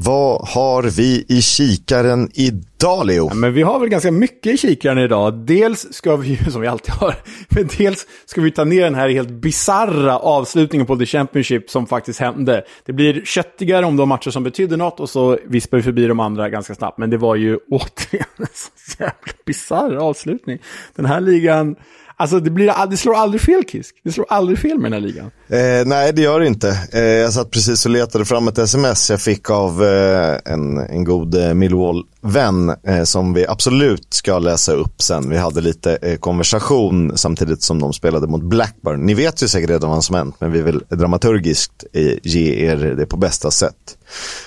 Vad har vi i kikaren idag, Leo? Ja, men vi har väl ganska mycket i kikaren idag. Dels ska vi, som vi alltid har, men dels ska vi ta ner den här helt bizarra avslutningen på The Championship som faktiskt hände. Det blir köttigare om de matcher som betyder något och så vispar vi förbi de andra ganska snabbt. Men det var ju återigen en så jävla bisarr avslutning. Den här ligan Alltså det, blir, det slår aldrig fel Kisk. Det slår aldrig fel med den här ligan. Eh, nej, det gör det inte. Eh, jag satt precis och letade fram ett sms jag fick av eh, en, en god eh, Millwall-vän eh, som vi absolut ska läsa upp sen. Vi hade lite eh, konversation samtidigt som de spelade mot Blackburn. Ni vet ju säkert redan vad som hänt, men vi vill dramaturgiskt eh, ge er det på bästa sätt.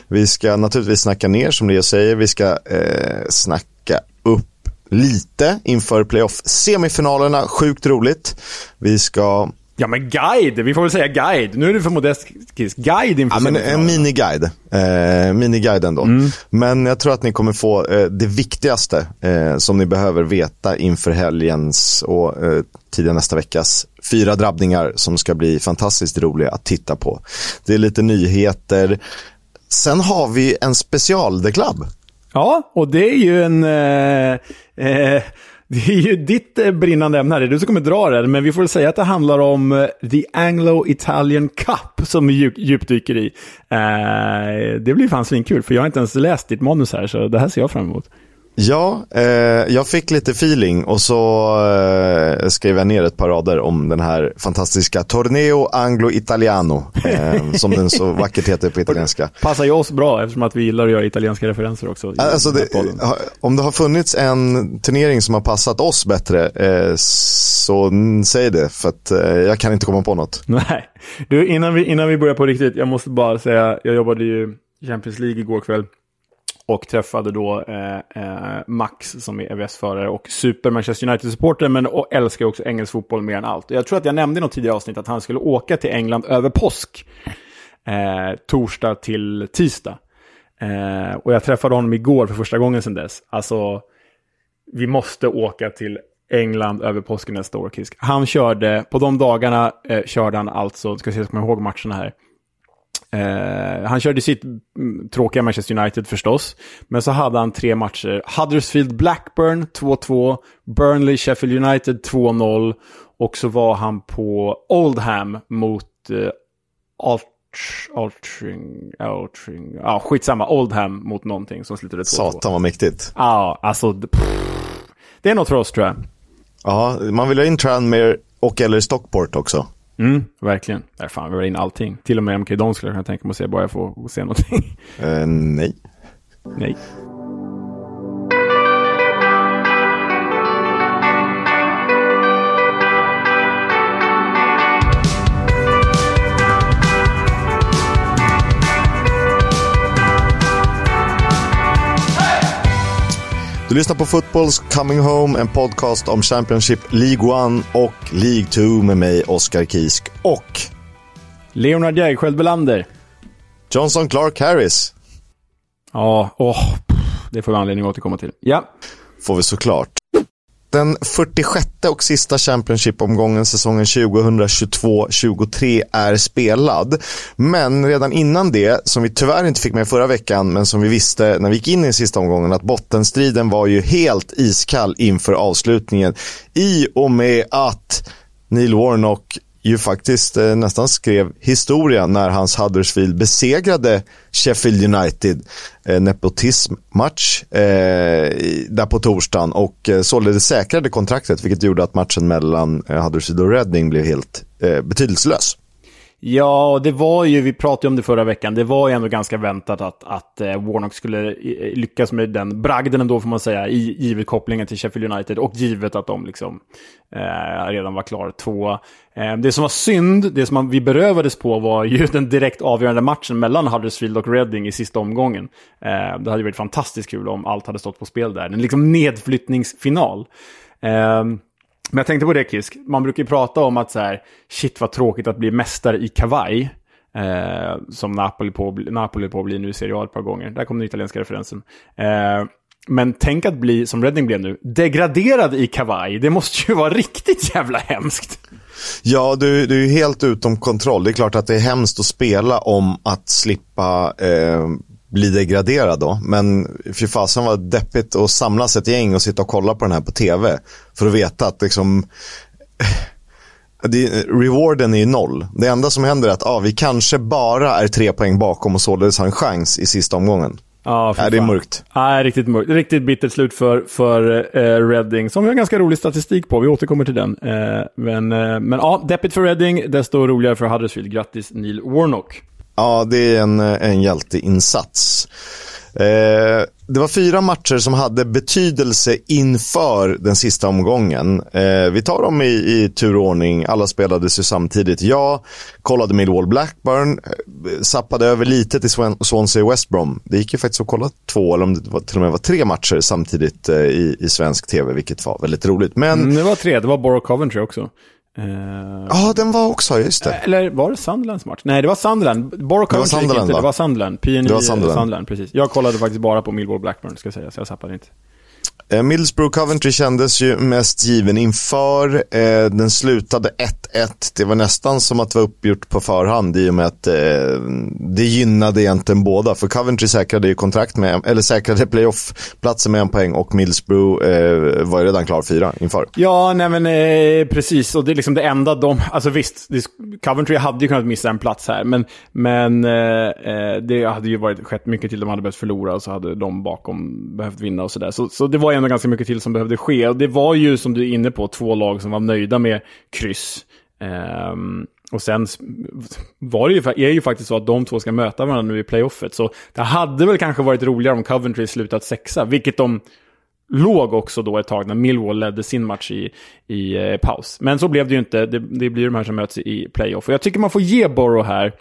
Vi ska naturligtvis snacka ner, som Leo säger. Vi ska eh, snacka upp lite inför playoff-semifinalerna. Sjukt roligt. Vi ska... Ja men guide, vi får väl säga guide. Nu är det för modest kiss. Guide inför ja, men En miniguide. Eh, miniguide ändå. Mm. Men jag tror att ni kommer få eh, det viktigaste eh, som ni behöver veta inför helgens och eh, tidiga nästa veckas fyra drabbningar som ska bli fantastiskt roliga att titta på. Det är lite nyheter. Sen har vi en special The Club. Ja, och det är ju en... Eh, eh, det är ju ditt eh, brinnande ämne här, det är du som kommer dra det. Men vi får väl säga att det handlar om eh, The Anglo-Italian Cup som vi djup, djupdyker i. Eh, det blir fan svinkul, för jag har inte ens läst ditt manus här, så det här ser jag fram emot. Ja, eh, jag fick lite feeling och så eh, skrev jag ner ett par rader om den här fantastiska Torneo Anglo-Italiano, eh, som den så vackert heter på italienska. Passar ju oss bra eftersom att vi gillar att göra italienska referenser också. Alltså det, om det har funnits en turnering som har passat oss bättre, eh, så säg det, för att eh, jag kan inte komma på något. Nej, du innan vi, innan vi börjar på riktigt, jag måste bara säga, jag jobbade ju Champions League igår kväll. Och träffade då eh, eh, Max som är EVS-förare och super Manchester United-supporter men och älskar också engelsk fotboll mer än allt. Jag tror att jag nämnde i något tidigare avsnitt att han skulle åka till England över påsk. Eh, torsdag till tisdag. Eh, och jag träffade honom igår för första gången sedan dess. Alltså, vi måste åka till England över påsken nästa år, Kisk. Han körde, på de dagarna eh, körde han alltså, ska se om jag kommer ihåg matcherna här. Eh, han körde sitt mm, tråkiga Manchester United förstås. Men så hade han tre matcher. Huddersfield Blackburn 2-2. Burnley Sheffield United 2-0. Och så var han på Oldham mot uh, Alt Altring, Altring, ja skitsamma, Oldham mot någonting som slutade 2-2. Satan vad mäktigt. Ja, alltså pff, det är något för oss tror jag. Ja, man vill ha in Tranmere och eller Stockport också. Mm, verkligen. Där fan, vi var in allting. Till och med MK Don skulle jag kunna tänka mig att se, bara jag får se någonting. Uh, nej. Nej. Du lyssnar på Footballs Coming Home, en podcast om Championship League 1 och League 2 med mig, Oskar Kisk och Leonard Jägerskiöld Belander. Johnson Clark Harris. Ja, åh, det får vi anledning att återkomma till. Ja. Får vi såklart. Den 46 och sista Championship-omgången säsongen 2022-23 är spelad. Men redan innan det, som vi tyvärr inte fick med förra veckan, men som vi visste när vi gick in i den sista omgången, att bottenstriden var ju helt iskall inför avslutningen. I och med att Neil Warnock ju faktiskt eh, nästan skrev historia när hans Huddersfield besegrade Sheffield United. Eh, nepotismmatch eh, där på torsdagen och eh, således säkrade kontraktet vilket gjorde att matchen mellan eh, Huddersfield och Reading blev helt eh, betydelselös. Ja, det var ju, vi pratade om det förra veckan, det var ju ändå ganska väntat att, att eh, Warnock skulle eh, lyckas med den bragden ändå får man säga, i, givet kopplingen till Sheffield United och givet att de liksom eh, redan var klara två. Eh, det som var synd, det som man, vi berövades på var ju den direkt avgörande matchen mellan Huddersfield och Reading i sista omgången. Eh, det hade varit fantastiskt kul om allt hade stått på spel där, en liksom nedflyttningsfinal. Eh, men jag tänkte på det Kisk, man brukar ju prata om att så här, shit vad tråkigt att bli mästare i kavaj. Eh, som Napoli på, Napoli på blir nu i Serie A ett par gånger. Där kom den italienska referensen. Eh, men tänk att bli, som Reading blev nu, degraderad i kavaj. Det måste ju vara riktigt jävla hemskt. Ja, du, du är helt utom kontroll. Det är klart att det är hemskt att spela om att slippa eh, bli degraderad då. Men fy fasen var deppigt att samlas ett gäng och sitta och kolla på den här på tv. För att veta att liksom det, rewarden är ju noll. Det enda som händer är att ah, vi kanske bara är tre poäng bakom och således har en chans i sista omgången. Ja, äh, det är mörkt. Ja, riktigt mörkt. Riktigt bittert slut för, för eh, Reading, som vi har ganska rolig statistik på. Vi återkommer till den. Eh, men, eh, men ja, deppigt för Reading, desto roligare för Huddersfield. Grattis Neil Warnock. Ja, det är en, en hjälteinsats. Eh, det var fyra matcher som hade betydelse inför den sista omgången. Eh, vi tar dem i, i turordning. Alla spelades ju samtidigt. Jag kollade Millwall Blackburn, eh, sappade över lite till Swansea West Brom. Det gick ju faktiskt att kolla två, eller om det var, till och med var tre matcher samtidigt eh, i, i svensk tv, vilket var väldigt roligt. Men... Mm, det var tre, det var Borough Coventry också. Ja, uh, ah, den var också, just det. Eller var det Sunderlands match? Nej, det var Sunderland. Borough Coventry Sunderland, inte, det var Sunderland. PNI det var Sunderland. Sunderland, precis. Jag kollade faktiskt bara på Millwall Blackburn, ska jag säga, så jag sappade inte. Eh, Middlesbrough Coventry kändes ju mest given inför. Eh, den slutade 1-1. Det var nästan som att det var uppgjort på förhand i och med att eh, det gynnade egentligen båda. För Coventry säkrade ju kontrakt med, eller säkrade playoff-platsen med en poäng och Middlesbrough var ju redan klar fyra inför. Ja, nej men eh, precis. Och det är liksom det enda de, alltså visst, Coventry hade ju kunnat missa en plats här. Men, men eh, det hade ju varit, skett mycket till de hade behövt förlora och så hade de bakom behövt vinna och sådär. Så, så det var ändå ganska mycket till som behövde ske. Och det var ju, som du är inne på, två lag som var nöjda med kryss. Um, och sen var det ju, är ju faktiskt så att de två ska möta varandra nu i playoffet. Så det hade väl kanske varit roligare om Coventry slutat sexa, vilket de låg också då ett tag när Millwall ledde sin match i, i eh, paus. Men så blev det ju inte, det, det blir de här som möts i playoff. Och jag tycker man får ge Borough här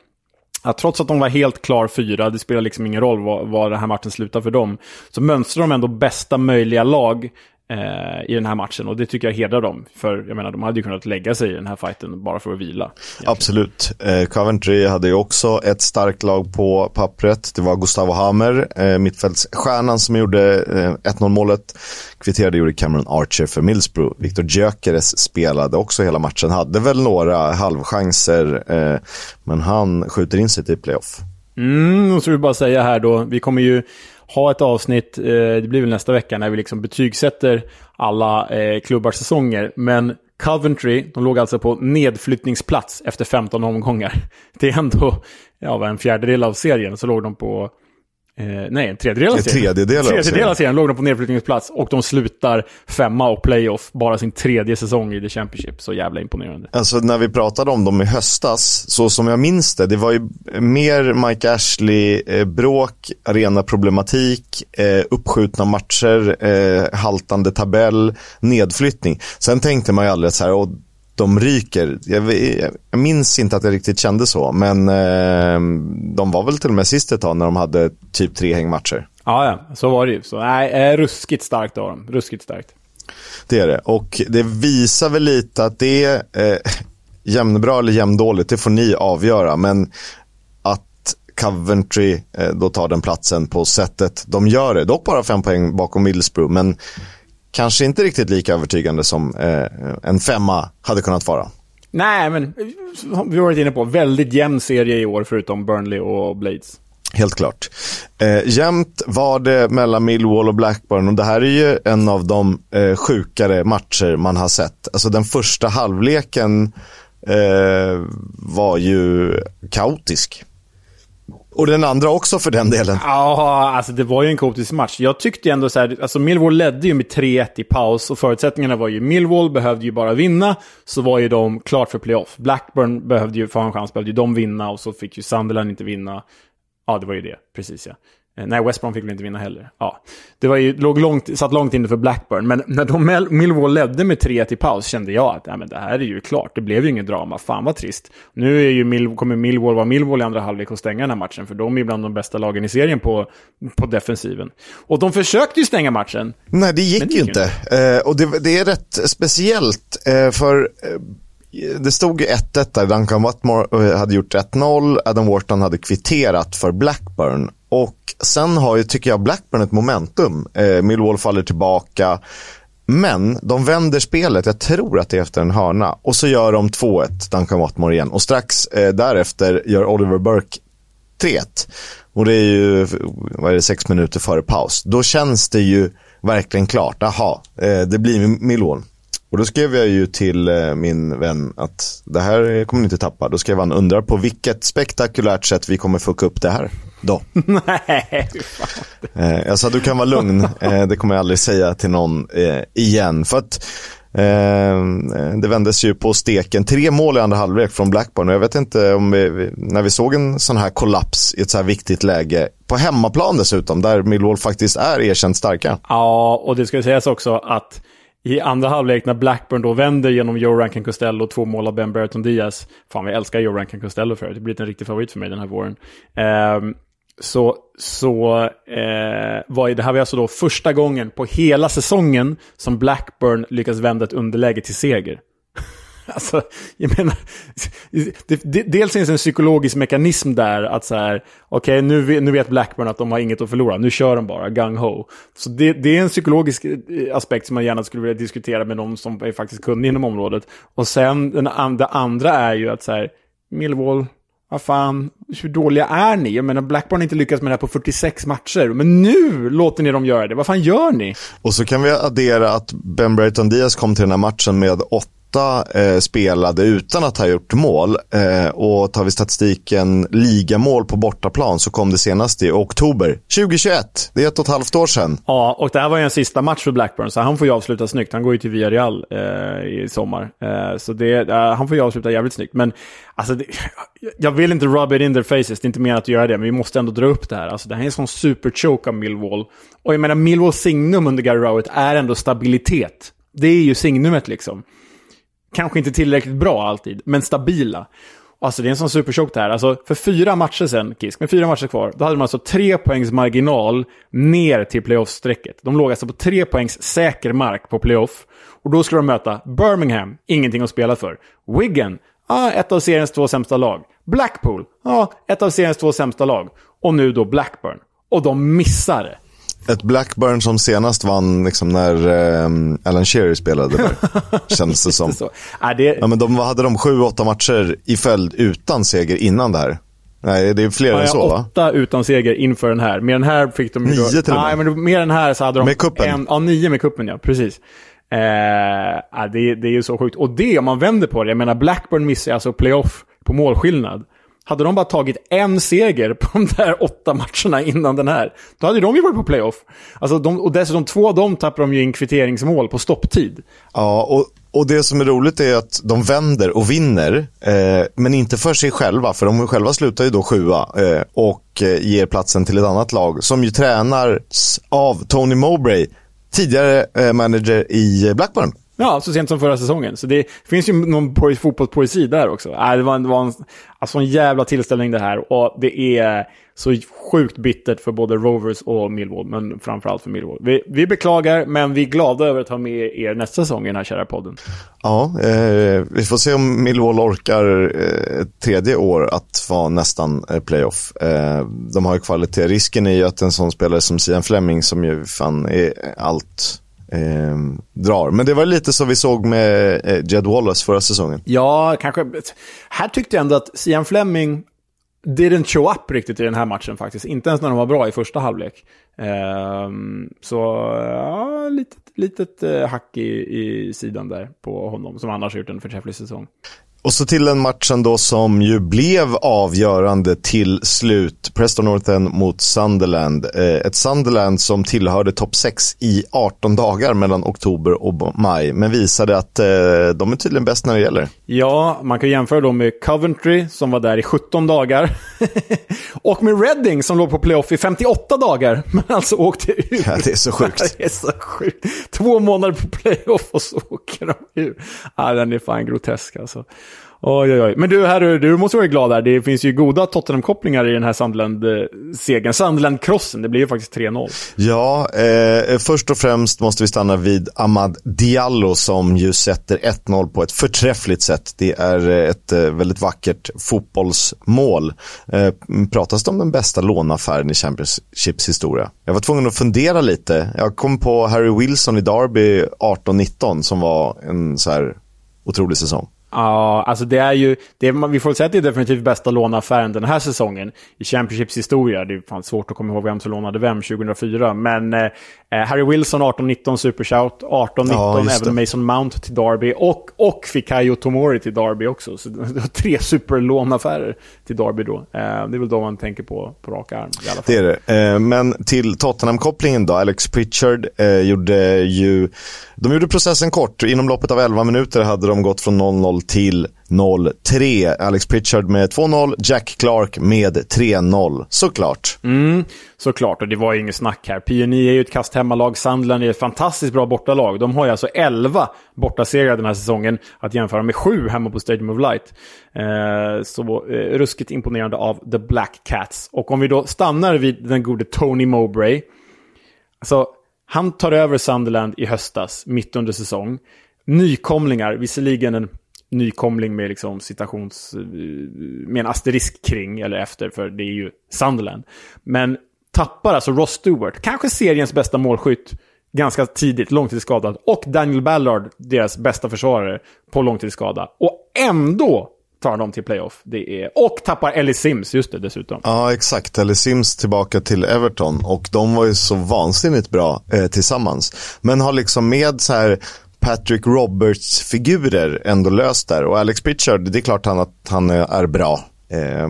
att trots att de var helt klar fyra, det spelar liksom ingen roll vad, vad den här matchen slutar för dem, så mönstrar de ändå bästa möjliga lag eh, i den här matchen. Och det tycker jag hedrar dem. För jag menar, de hade ju kunnat lägga sig i den här fighten bara för att vila. Egentligen. Absolut. Eh, Coventry hade ju också ett starkt lag på pappret. Det var Gustavo Hammer, eh, mittfältsstjärnan som gjorde eh, 1-0 målet. Kvitterade gjorde Cameron Archer för Millsbro. Victor Gyökeres spelade också hela matchen. Hade väl några halvchanser, eh, men han skjuter in sig till playoff. Mm, och så vill jag bara säga här då, vi kommer ju ha ett avsnitt, eh, det blir väl nästa vecka, när vi liksom betygsätter alla eh, klubbars säsonger. Men Coventry, de låg alltså på nedflyttningsplats efter 15 omgångar. Det är ändå ja, en fjärdedel av serien, så låg de på Eh, nej, en tredjedel av serien. Tredjedel, tredjedel av serien låg de på nedflyttningsplats och de slutar femma och playoff, bara sin tredje säsong i The Championship. Så jävla imponerande. Alltså när vi pratade om dem i höstas, så som jag minns det, det var ju mer Mike Ashley-bråk, eh, arenaproblematik, eh, uppskjutna matcher, eh, haltande tabell, nedflyttning. Sen tänkte man ju aldrig så här, de ryker. Jag, jag, minns inte att det riktigt kände så, men eh, de var väl till och med sist ett tag när de hade typ tre hängmatcher. Ja, ja, så var det ju. Så, nej, ruskigt starkt av dem. Ruskigt starkt. Det är det. Och det visar väl lite att det är eh, jämnbra eller jämndåligt, det får ni avgöra. Men att Coventry eh, då tar den platsen på sättet de gör det. Dock bara fem poäng bakom Middlesbrough, men kanske inte riktigt lika övertygande som eh, en femma hade kunnat vara. Nej, men vi har varit inne på väldigt jämn serie i år förutom Burnley och Blades. Helt klart. Eh, jämnt var det mellan Millwall och Blackburn och det här är ju en av de eh, sjukare matcher man har sett. Alltså den första halvleken eh, var ju kaotisk. Och den andra också för den delen. Ja, alltså det var ju en kaotisk match. Jag tyckte ändå så här, alltså Millwall ledde ju med 3-1 i paus och förutsättningarna var ju Millwall behövde ju bara vinna, så var ju de klart för playoff. Blackburn behövde ju, för en chans, behövde ju de vinna och så fick ju Sunderland inte vinna. Ja, det var ju det, precis ja. Eh, nej, West Brom fick väl inte vinna heller. Ja. Det var ju, låg långt, satt långt inne för Blackburn, men när de Millwall ledde med 3-1 i paus kände jag att ja, men det här är ju klart. Det blev ju ingen drama. Fan vad trist. Nu är ju Mill, kommer Millwall vara Millwall i andra halvlek och stänga den här matchen, för de är bland de bästa lagen i serien på, på defensiven. Och de försökte ju stänga matchen. Nej, det gick, det gick ju inte. Uh, och det, det, är rätt speciellt, uh, för det stod ju 1-1 där. Duncan Watmore eh, hade gjort 1-0. Adam Wharton hade kvitterat för Blackburn. Och sen har ju, tycker jag, Blackburn ett momentum. Eh, Millwall faller tillbaka. Men de vänder spelet, jag tror att det är efter en hörna. Och så gör de 2-1, Duncan Watmore igen. Och strax eh, därefter gör Oliver Burke 3-1. och det är ju, vad är det, sex minuter före paus. Då känns det ju verkligen klart. Jaha, eh, det blir Millwall. Och då skrev jag ju till eh, min vän att det här kommer ni inte tappa. Då skrev han, undrar på vilket spektakulärt sätt vi kommer fucka upp det här. Då. Nej, eh, Jag sa, du kan vara lugn. Eh, det kommer jag aldrig säga till någon igen. För att det vändes ju på steken. Tre mål i andra halvlek från Blackburn. Och jag vet inte om vi, när vi såg en sån här kollaps i ett så här viktigt läge, på hemmaplan dessutom, där Millwall faktiskt är erkänt starka. Ja, och det ska sägas också att i andra halvlek när Blackburn då vänder genom Joe Rankin Costello, och två mål av Ben Brereton Diaz. Fan, vi älskar Joe Rankin Costello för det. har blivit en riktig favorit för mig den här våren. Eh, så, så eh, var det här var alltså då första gången på hela säsongen som Blackburn lyckas vända ett underläge till seger. Alltså, jag menar, det, det, dels finns en psykologisk mekanism där att så här, okej okay, nu, nu vet Blackburn att de har inget att förlora, nu kör de bara, gung-ho. Så det, det, är en psykologisk eh, aspekt som man gärna skulle vilja diskutera med någon som är faktiskt kunnig inom området. Och sen den, det andra är ju att så här, Millwall, vad fan, hur dåliga är ni? Jag menar, Blackburn har inte lyckats med det här på 46 matcher. Men nu låter ni dem göra det. Vad fan gör ni? Och så kan vi addera att Ben Brayton Diaz kom till den här matchen med åtta eh, spelade utan att ha gjort mål. Eh, och tar vi statistiken ligamål på bortaplan så kom det senast i oktober 2021. Det är ett och ett halvt år sedan. Ja, och det här var ju en sista match för Blackburn, så han får ju avsluta snyggt. Han går ju till Villarreal eh, i sommar. Eh, så det, eh, han får ju avsluta jävligt snyggt. Men alltså, det, jag vill inte rub it in their faces, det är inte mer att göra det, men vi måste ändå dra upp det här. Alltså, det här är en sån superchoke av Millwall. Och jag menar, Millwalls signum under Gary Rowett är ändå stabilitet. Det är ju signumet liksom kanske inte tillräckligt bra alltid, men stabila. Alltså det är en sån superchock det här. Alltså för fyra matcher sen, Kisk, med fyra matcher kvar, då hade de alltså tre poängs marginal ner till playoff-strecket. De låg alltså på tre poängs säker mark på playoff. Och då skulle de möta Birmingham, ingenting att spela för. Wigan, ah, ett av seriens två sämsta lag. Blackpool, ah, ett av seriens två sämsta lag. Och nu då Blackburn. Och de missar det ett Blackburn som senast vann liksom när eh, Alan Shearer spelade där, kändes det som. Ja, det... ja, men de hade de sju, åtta matcher i följd utan seger innan det här. Nej, det är fler ja, än så va? Åtta utan seger inför den här. Med den här fick de... Nio då... till och med. Nej, men med den här så hade de... Med kuppen? En... Ja, nio med kuppen ja, precis. Eh, det, det är ju så sjukt. Och det, om man vänder på det, jag menar Blackburn missar alltså playoff på målskillnad. Hade de bara tagit en seger på de där åtta matcherna innan den här, då hade de ju varit på playoff. Alltså de, och dessutom två av dem tappar de ju in kvitteringsmål på stopptid. Ja, och, och det som är roligt är att de vänder och vinner, eh, men inte för sig själva, för de själva slutar ju då sjua eh, och eh, ger platsen till ett annat lag som ju tränar av Tony Mowbray, tidigare eh, manager i Blackburn. Ja, så sent som förra säsongen. Så det finns ju någon fotbollspoesi där också. Äh, det var, det var en, alltså en jävla tillställning det här. Och det är så sjukt bittert för både Rovers och Millwall, men framförallt för Millwall. Vi, vi beklagar, men vi är glada över att ha med er nästa säsong i den här kära podden. Ja, eh, vi får se om Millwall orkar eh, tredje år att vara nästan eh, playoff. Eh, de har ju kvalitet. Risken är ju att en sån spelare som Sian Fleming, som ju fan är allt eh, drar. Men det var lite som vi såg med eh, Jed Wallace förra säsongen. Ja, kanske. Här tyckte jag ändå att Sian Fleming didn't show up riktigt i den här matchen faktiskt. Inte ens när de var bra i första halvlek. Eh, så ja, litet, litet eh, hack i, i sidan där på honom, som annars har gjort en förträfflig säsong. Och så till den matchen då som ju blev avgörande till slut. Preston North End mot Sunderland. Eh, ett Sunderland som tillhörde topp 6 i 18 dagar mellan oktober och maj. Men visade att eh, de är tydligen bäst när det gäller. Ja, man kan jämföra dem med Coventry som var där i 17 dagar. och med Reading som låg på playoff i 58 dagar. Men alltså åkte ut. Ja, det är så sjukt. det är så sjukt. Två månader på playoff och så åker de ur. Ja, den är fan grotesk alltså. Oj, oj, oj. Men du, här, du måste vara glad där. Det finns ju goda Tottenham-kopplingar i den här Sunderland-segern. Sunderland-krossen, det blir ju faktiskt 3-0. Ja, eh, först och främst måste vi stanna vid Ahmad Diallo som ju sätter 1-0 på ett förträffligt sätt. Det är eh, ett eh, väldigt vackert fotbollsmål. Eh, pratas det om den bästa lånaffären i Championships historia? Jag var tvungen att fundera lite. Jag kom på Harry Wilson i Derby 18-19 som var en så här otrolig säsong. Ja, alltså det är ju, det är, vi får säga att det är definitivt bästa låneaffären den här säsongen i Championships historia. Det är fan svårt att komma ihåg vem som lånade vem 2004. Men eh, Harry Wilson 18-19 Supershout, 18-19 ja, även Mason Mount till Derby och, och Fikayo Tomori till Derby också. Så det var tre superlånaffärer till Derby då. Eh, det är väl då man tänker på på rak arm. I alla fall. Det är det. Eh, men till Tottenham-kopplingen då. Alex Pritchard eh, gjorde ju, de gjorde processen kort. Inom loppet av 11 minuter hade de gått från 0-0 till 0-3. Alex Pritchard med 2-0, Jack Clark med 3-0. Såklart. Mm, såklart, och det var ju inget snack här. PNI är ju ett kast hemmalag, Sandland är ett fantastiskt bra bortalag. De har ju alltså 11 bortasegrar den här säsongen, att jämföra med 7 hemma på Stadium of Light. Eh, så eh, ruskigt imponerande av The Black Cats. Och om vi då stannar vid den gode Tony Mowbray. Alltså, han tar över Sunderland i höstas, mitt under säsong. Nykomlingar, visserligen en nykomling med liksom citations... Eh, med en asterisk kring eller efter, för det är ju Sunderland. Men tappar alltså Ross Stewart, kanske seriens bästa målskytt, ganska tidigt, långtidsskadad. Och Daniel Ballard, deras bästa försvarare, på långtidsskada. Och ändå tar de till playoff. Det är, och tappar Ellie Sims, just det dessutom. Ja, exakt. Ellie Sims tillbaka till Everton och de var ju så vansinnigt bra eh, tillsammans. Men har liksom med så här Patrick Roberts-figurer ändå löst där. Och Alex Pritchard, det är klart han, att han är bra. Eh,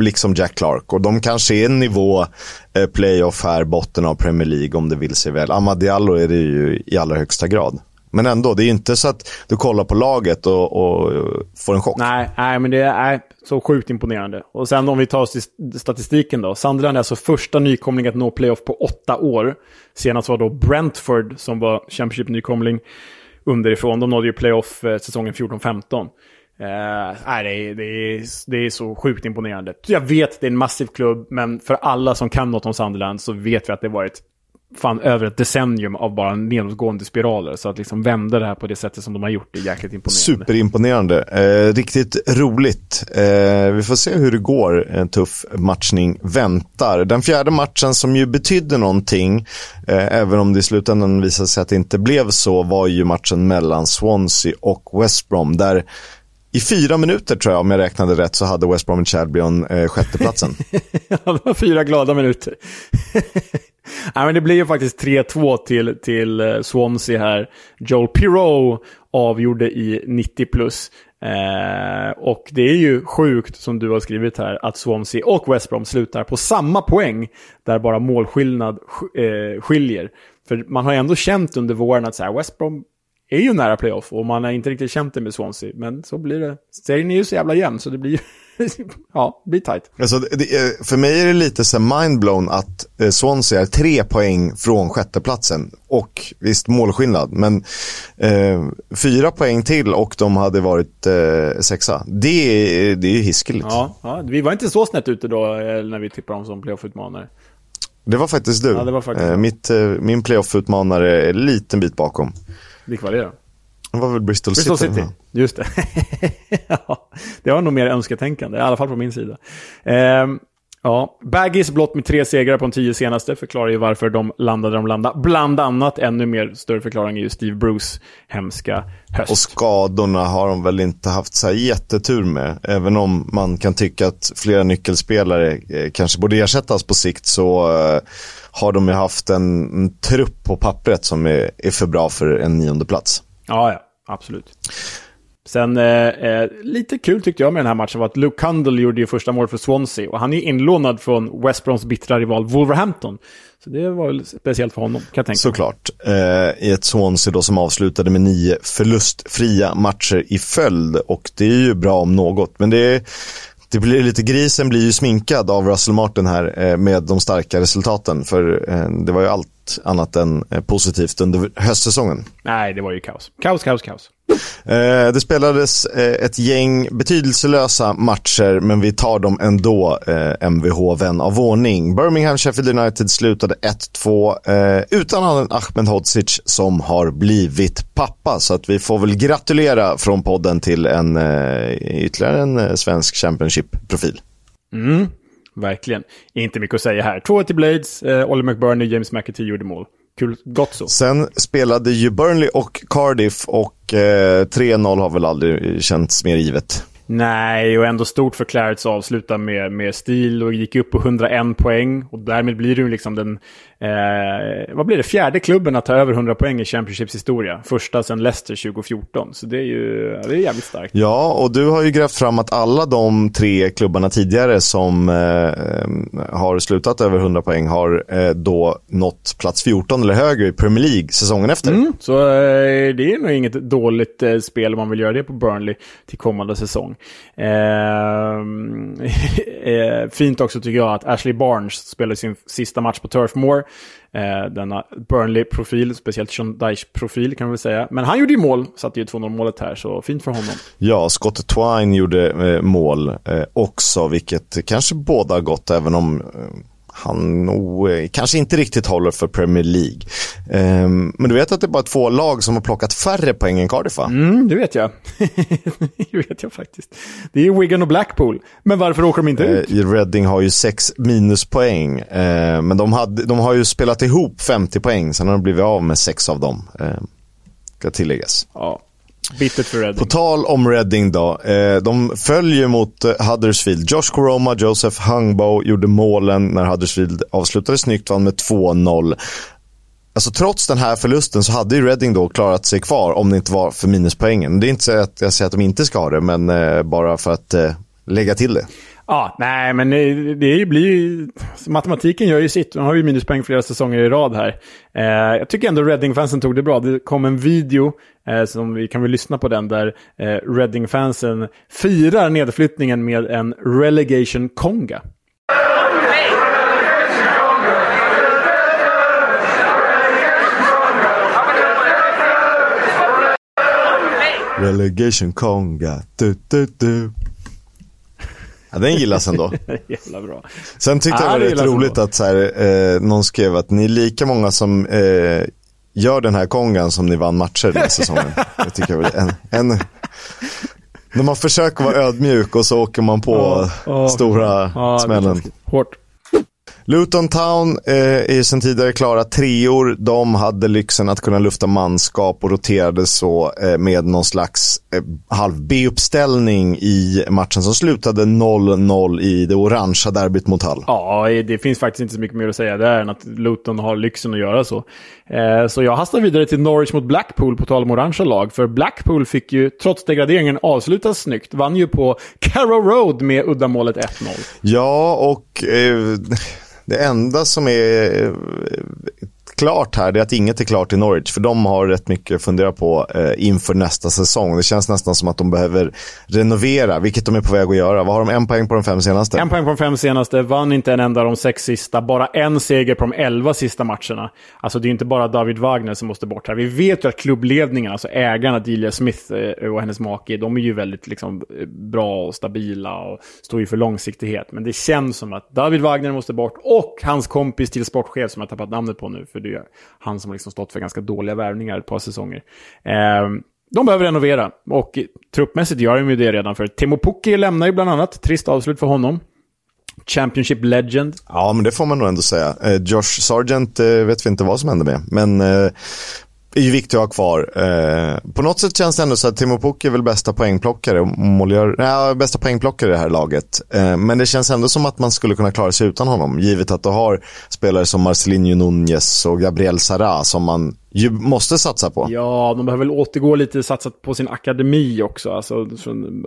liksom Jack Clark. Och de kanske är en nivå eh, playoff här, botten av Premier League om det vill sig väl. Amadiallo är det ju i allra högsta grad. Men ändå, det är ju inte så att du kollar på laget och, och får en chock. Nej, nej, men det är så sjukt imponerande. Och sen om vi tar oss till statistiken då. Sunderland är alltså första nykomling att nå playoff på åtta år. Senast var då Brentford som var Championship-nykomling underifrån. De nådde ju playoff eh, säsongen 14-15. Uh, eh, nej, det, är, det, är, det är så sjukt imponerande. Jag vet att det är en massiv klubb, men för alla som kan något om Sunderland så vet vi att det varit fan över ett decennium av bara nedåtgående spiraler. Så att liksom vända det här på det sättet som de har gjort är jäkligt imponerande. Superimponerande. Eh, riktigt roligt. Eh, vi får se hur det går. En tuff matchning väntar. Den fjärde matchen som ju betydde någonting, eh, även om det i slutändan visade sig att det inte blev så, var ju matchen mellan Swansea och West Brom. Där i fyra minuter tror jag, om jag räknade rätt, så hade West Bromwich Albion eh, sjätteplatsen. ja, det var fyra glada minuter. Nej, men det blir ju faktiskt 3-2 till, till eh, Swansea här. Joel Pirou avgjorde i 90 plus. Eh, och det är ju sjukt, som du har skrivit här, att Swansea och West Brom slutar på samma poäng, där bara målskillnad eh, skiljer. För man har ändå känt under våren att så här, West Brom är ju nära playoff och man har inte riktigt känt det med Swansea. Men så blir det. Serien är ju så jävla jämn så det blir ja, blir tight. Alltså, det, för mig är det lite så mindblown att eh, Swansea är tre poäng från sjätteplatsen. Och visst målskillnad, men eh, fyra poäng till och de hade varit eh, sexa. Det, det är ju hiskeligt. Ja, ja, vi var inte så snett ute då eh, när vi tippade dem som playoff-utmanare. Det var faktiskt du. Ja, det var faktiskt eh, mitt, eh, min playoff-utmanare är en liten bit bakom. Vilka var det var väl Bristol, Bristol City. City. Just det. ja, det var nog mer önsketänkande, i alla fall på min sida. Um, ja, Baggies blott med tre segrar på de tio senaste förklarar ju varför de landade de landade. Bland annat, ännu mer större förklaring är ju Steve Bruce hemska höst. Och skadorna har de väl inte haft så jättetur med. Även om man kan tycka att flera nyckelspelare eh, kanske borde ersättas på sikt så uh, har de ju haft en, en trupp på pappret som är, är för bra för en nionde plats. Ja, ja, absolut. Sen eh, eh, lite kul tyckte jag med den här matchen var att Luke Cundle gjorde ju första mål för Swansea och han är inlånad från West Broms bittra rival Wolverhampton. Så det var väl speciellt för honom, kan jag tänka Såklart. Eh, I ett Swansea då som avslutade med nio förlustfria matcher i följd och det är ju bra om något. Men det är det blir lite, grisen blir ju sminkad av Russell Martin här eh, med de starka resultaten. För eh, det var ju allt annat än eh, positivt under höstsäsongen. Nej, det var ju kaos. Kaos, kaos, kaos. Eh, det spelades eh, ett gäng betydelselösa matcher, men vi tar dem ändå, eh, Mvh, vän av ordning. Birmingham Sheffield United slutade 1-2 utan Ahmed Hodzic som har blivit pappa. Så att vi får väl gratulera från podden till en, ytterligare en svensk Championship-profil. Mm, verkligen. Inte mycket att säga här. 2 till Blades, Ollie McBurney, James McAtee gjorde mål. kul, gott så. Sen spelade ju Burnley och Cardiff och eh, 3-0 har väl aldrig känts mer givet. Nej, och ändå stort för Clarets avsluta med, med stil och gick upp på 101 poäng. Och därmed blir det ju liksom den, eh, vad blir det, fjärde klubben att ta över 100 poäng i Championships historia. Första sedan Leicester 2014. Så det är ju det är jävligt starkt. Ja, och du har ju grävt fram att alla de tre klubbarna tidigare som eh, har slutat över 100 poäng har eh, då nått plats 14 eller högre i Premier League säsongen efter. Mm, så eh, det är nog inget dåligt eh, spel om man vill göra det på Burnley till kommande säsong. Ehm, eh, fint också tycker jag att Ashley Barnes spelar sin sista match på Turf Moor. Eh, denna Burnley-profil, speciellt Sean Dyche-profil kan man väl säga. Men han gjorde ju mål, satte ju 2-0 målet här, så fint för honom. Ja, Scott Twine gjorde eh, mål eh, också, vilket kanske båda gott, även om eh, han nog eh, kanske inte riktigt håller för Premier League. Um, men du vet att det är bara två lag som har plockat färre poäng än Cardiff va? Mm, det vet jag. det vet jag faktiskt. Det är Wigan och Blackpool. Men varför åker de inte uh, ut? Reading har ju sex minuspoäng. Uh, men de, hade, de har ju spelat ihop 50 poäng, sen har de blivit av med sex av dem. Uh, ska tilläggas. Ja. Bittert för Reading. På tal om Reading då. Eh, de följer mot eh, Huddersfield. Josh Koroma, Joseph Hungbo gjorde målen när Huddersfield avslutade snyggt, vann med 2-0. Alltså trots den här förlusten så hade ju Reading då klarat sig kvar om det inte var för minuspoängen. Det är inte så att jag säger att de inte ska ha det, men eh, bara för att eh, lägga till det. Ja, nej, men eh, det blir ju... Matematiken gör ju sitt. De har ju minuspoäng flera säsonger i rad här. Eh, jag tycker ändå Reading-fansen tog det bra. Det kom en video, eh, som vi kan väl lyssna på den, där eh, Reading-fansen firar nedflyttningen med en relegation Relegation konga, du, du, du. Ja, den gillas ändå. Jävla bra. Sen tyckte jag det var rätt roligt ändå. att så här, eh, någon skrev att ni är lika många som eh, gör den här kongan som ni vann matcher den här säsongen. jag tycker jag en, en, när man försöker vara ödmjuk och så åker man på oh, oh, stora oh, smällen. Hårt. Luton Town eh, är ju sedan tidigare klara treor. De hade lyxen att kunna lufta manskap och roterade så eh, med någon slags eh, halv B-uppställning i matchen som slutade 0-0 i det orangea derbyt mot Hull. Ja, det finns faktiskt inte så mycket mer att säga där än att Luton har lyxen att göra så. Eh, så jag hastar vidare till Norwich mot Blackpool på tal om orangea lag. För Blackpool fick ju, trots degraderingen, avsluta snyggt. Vann ju på Carrow Road med uddamålet 1-0. Ja, och... Det enda som är eh, klart här är att inget är klart i Norwich. För de har rätt mycket att fundera på eh, inför nästa säsong. Det känns nästan som att de behöver renovera, vilket de är på väg att göra. Vad har de? En poäng på de fem senaste? En poäng på de fem senaste. Vann inte en enda av de sex sista. Bara en seger på de elva sista matcherna. Alltså det är inte bara David Wagner som måste bort här. Vi vet ju att klubbledningen, alltså ägarna Delia Smith eh, och hennes make, de är ju väldigt liksom, eh, bra och stabila och står ju för långsiktighet. Men det känns som att David Wagner måste bort och hans kompis till sportchef som jag tappat namnet på nu. För det är han som har liksom stått för ganska dåliga värvningar ett par säsonger. Eh, de behöver renovera och truppmässigt gör de ju det redan för Timo Pukki lämnar ju bland annat. Trist avslut för honom. Championship Legend. Ja, men det får man nog ändå säga. Eh, Josh Sargent eh, vet vi inte vad som hände med. Men eh, är ju viktigt att ha kvar. Eh, på något sätt känns det ändå så att Timo Pukki är väl bästa poängplockare, målgör, nej, bästa poängplockare i det här laget. Eh, men det känns ändå som att man skulle kunna klara sig utan honom, givet att du har spelare som Marcelinho Nunez och Gabriel Sara som man ju måste satsa på. Ja, de behöver väl återgå lite, satsa på sin akademi också. Alltså,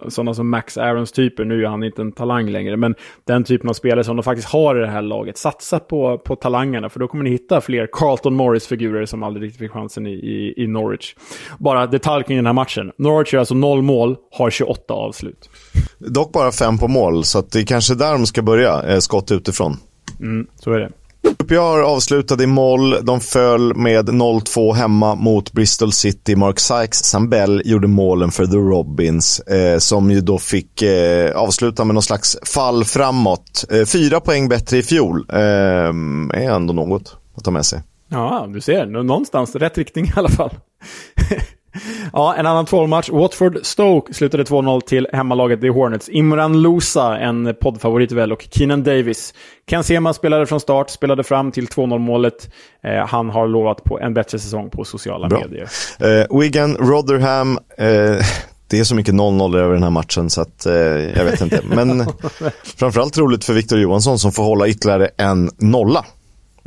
sådana som Max Aarons-typer, nu är han inte en talang längre, men den typen av spelare som de faktiskt har i det här laget. Satsa på, på talangerna, för då kommer ni hitta fler Carlton Morris-figurer som aldrig riktigt fick chansen i, i, i Norwich. Bara detalj kring den här matchen. Norwich gör alltså noll mål, har 28 avslut. Dock bara fem på mål, så det är kanske där de ska börja, eh, skott utifrån. Mm, så är det. QPR avslutade i moll. De föll med 0-2 hemma mot Bristol City. Mark Sykes Sambell gjorde målen för The Robins eh, som ju då fick eh, avsluta med någon slags fall framåt. Eh, fyra poäng bättre i fjol. Eh, är ändå något att ta med sig. Ja, du ser. Någonstans rätt riktning i alla fall. Ja, en annan 12-match. Watford-Stoke slutade 2-0 till hemmalaget The Hornets. Imran Lousa, en poddfavorit väl, och Keenan Davis. Ken Sema spelade från start, spelade fram till 2-0-målet. Eh, han har lovat på en bättre säsong på sociala Bra. medier. Eh, Wigan, Rotherham. Eh, det är så mycket 0-0 över den här matchen så att eh, jag vet inte. Men framförallt roligt för Victor Johansson som får hålla ytterligare en nolla.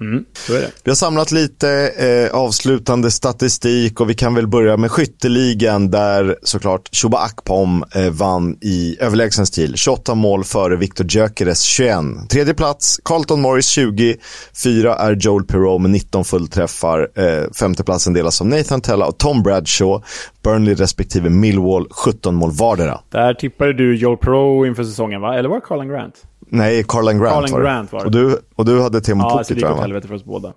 Mm, så är det. Vi har samlat lite eh, avslutande statistik och vi kan väl börja med skytteligan där såklart Chuba Akpom eh, vann i överlägsen stil. 28 mål före Victor Gyökeres 21. Tredje plats, Carlton Morris 20. Fyra är Joel Perreault med 19 fullträffar. Eh, femteplatsen delas av Nathan Tella och Tom Bradshaw. Burnley respektive Millwall 17 mål vardera. Där tippade du Joel Perreault inför säsongen va? Eller var det Carlan Grant? Nej, Carlan Grant, Carlan var, det. Grant var det. Och du, och du hade Timo ja, Pukki tror jag, Ja, det helvete för oss båda.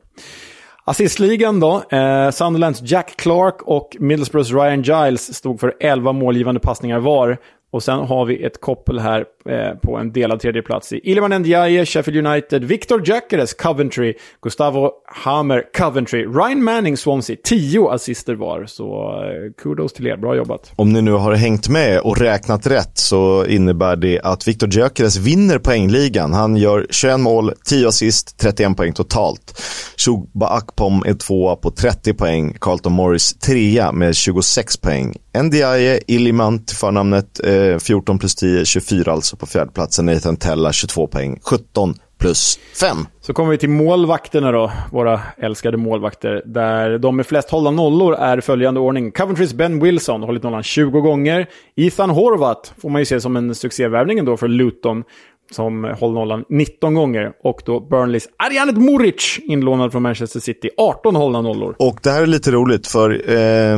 Assistligan då. Eh, Sunderlands Jack Clark och Middlesbroughs Ryan Giles stod för 11 målgivande passningar var. Och sen har vi ett koppel här eh, på en delad tredje plats i Ilman Ndiaye, Sheffield United, Victor Gyökeres, Coventry, Gustavo Hammer, Coventry, Ryan Manning, Swansea. Tio assister var, så eh, kudos till er. Bra jobbat. Om ni nu har hängt med och räknat rätt så innebär det att Victor Gyökeres vinner poängligan. Han gör 21 mål, 10 assist, 31 poäng totalt. Shugba Akpom är tvåa på 30 poäng, Carlton Morris trea med 26 poäng. Ndiaye, Illimant, förnamnet, eh, 14 plus 10, 24 alltså på fjärdeplatsen. Nathan Tella 22 poäng, 17 plus 5. Så kommer vi till målvakterna då, våra älskade målvakter. Där de med flest hållna nollor är följande ordning. Coventrys Ben Wilson, hållit nollan 20 gånger. Ethan Horvath får man ju se som en succévärvning då för Luton som håller nollan 19 gånger. Och då Burnleys Arjanet Muric, inlånad från Manchester City, 18 hållna nollor. Och det här är lite roligt för eh,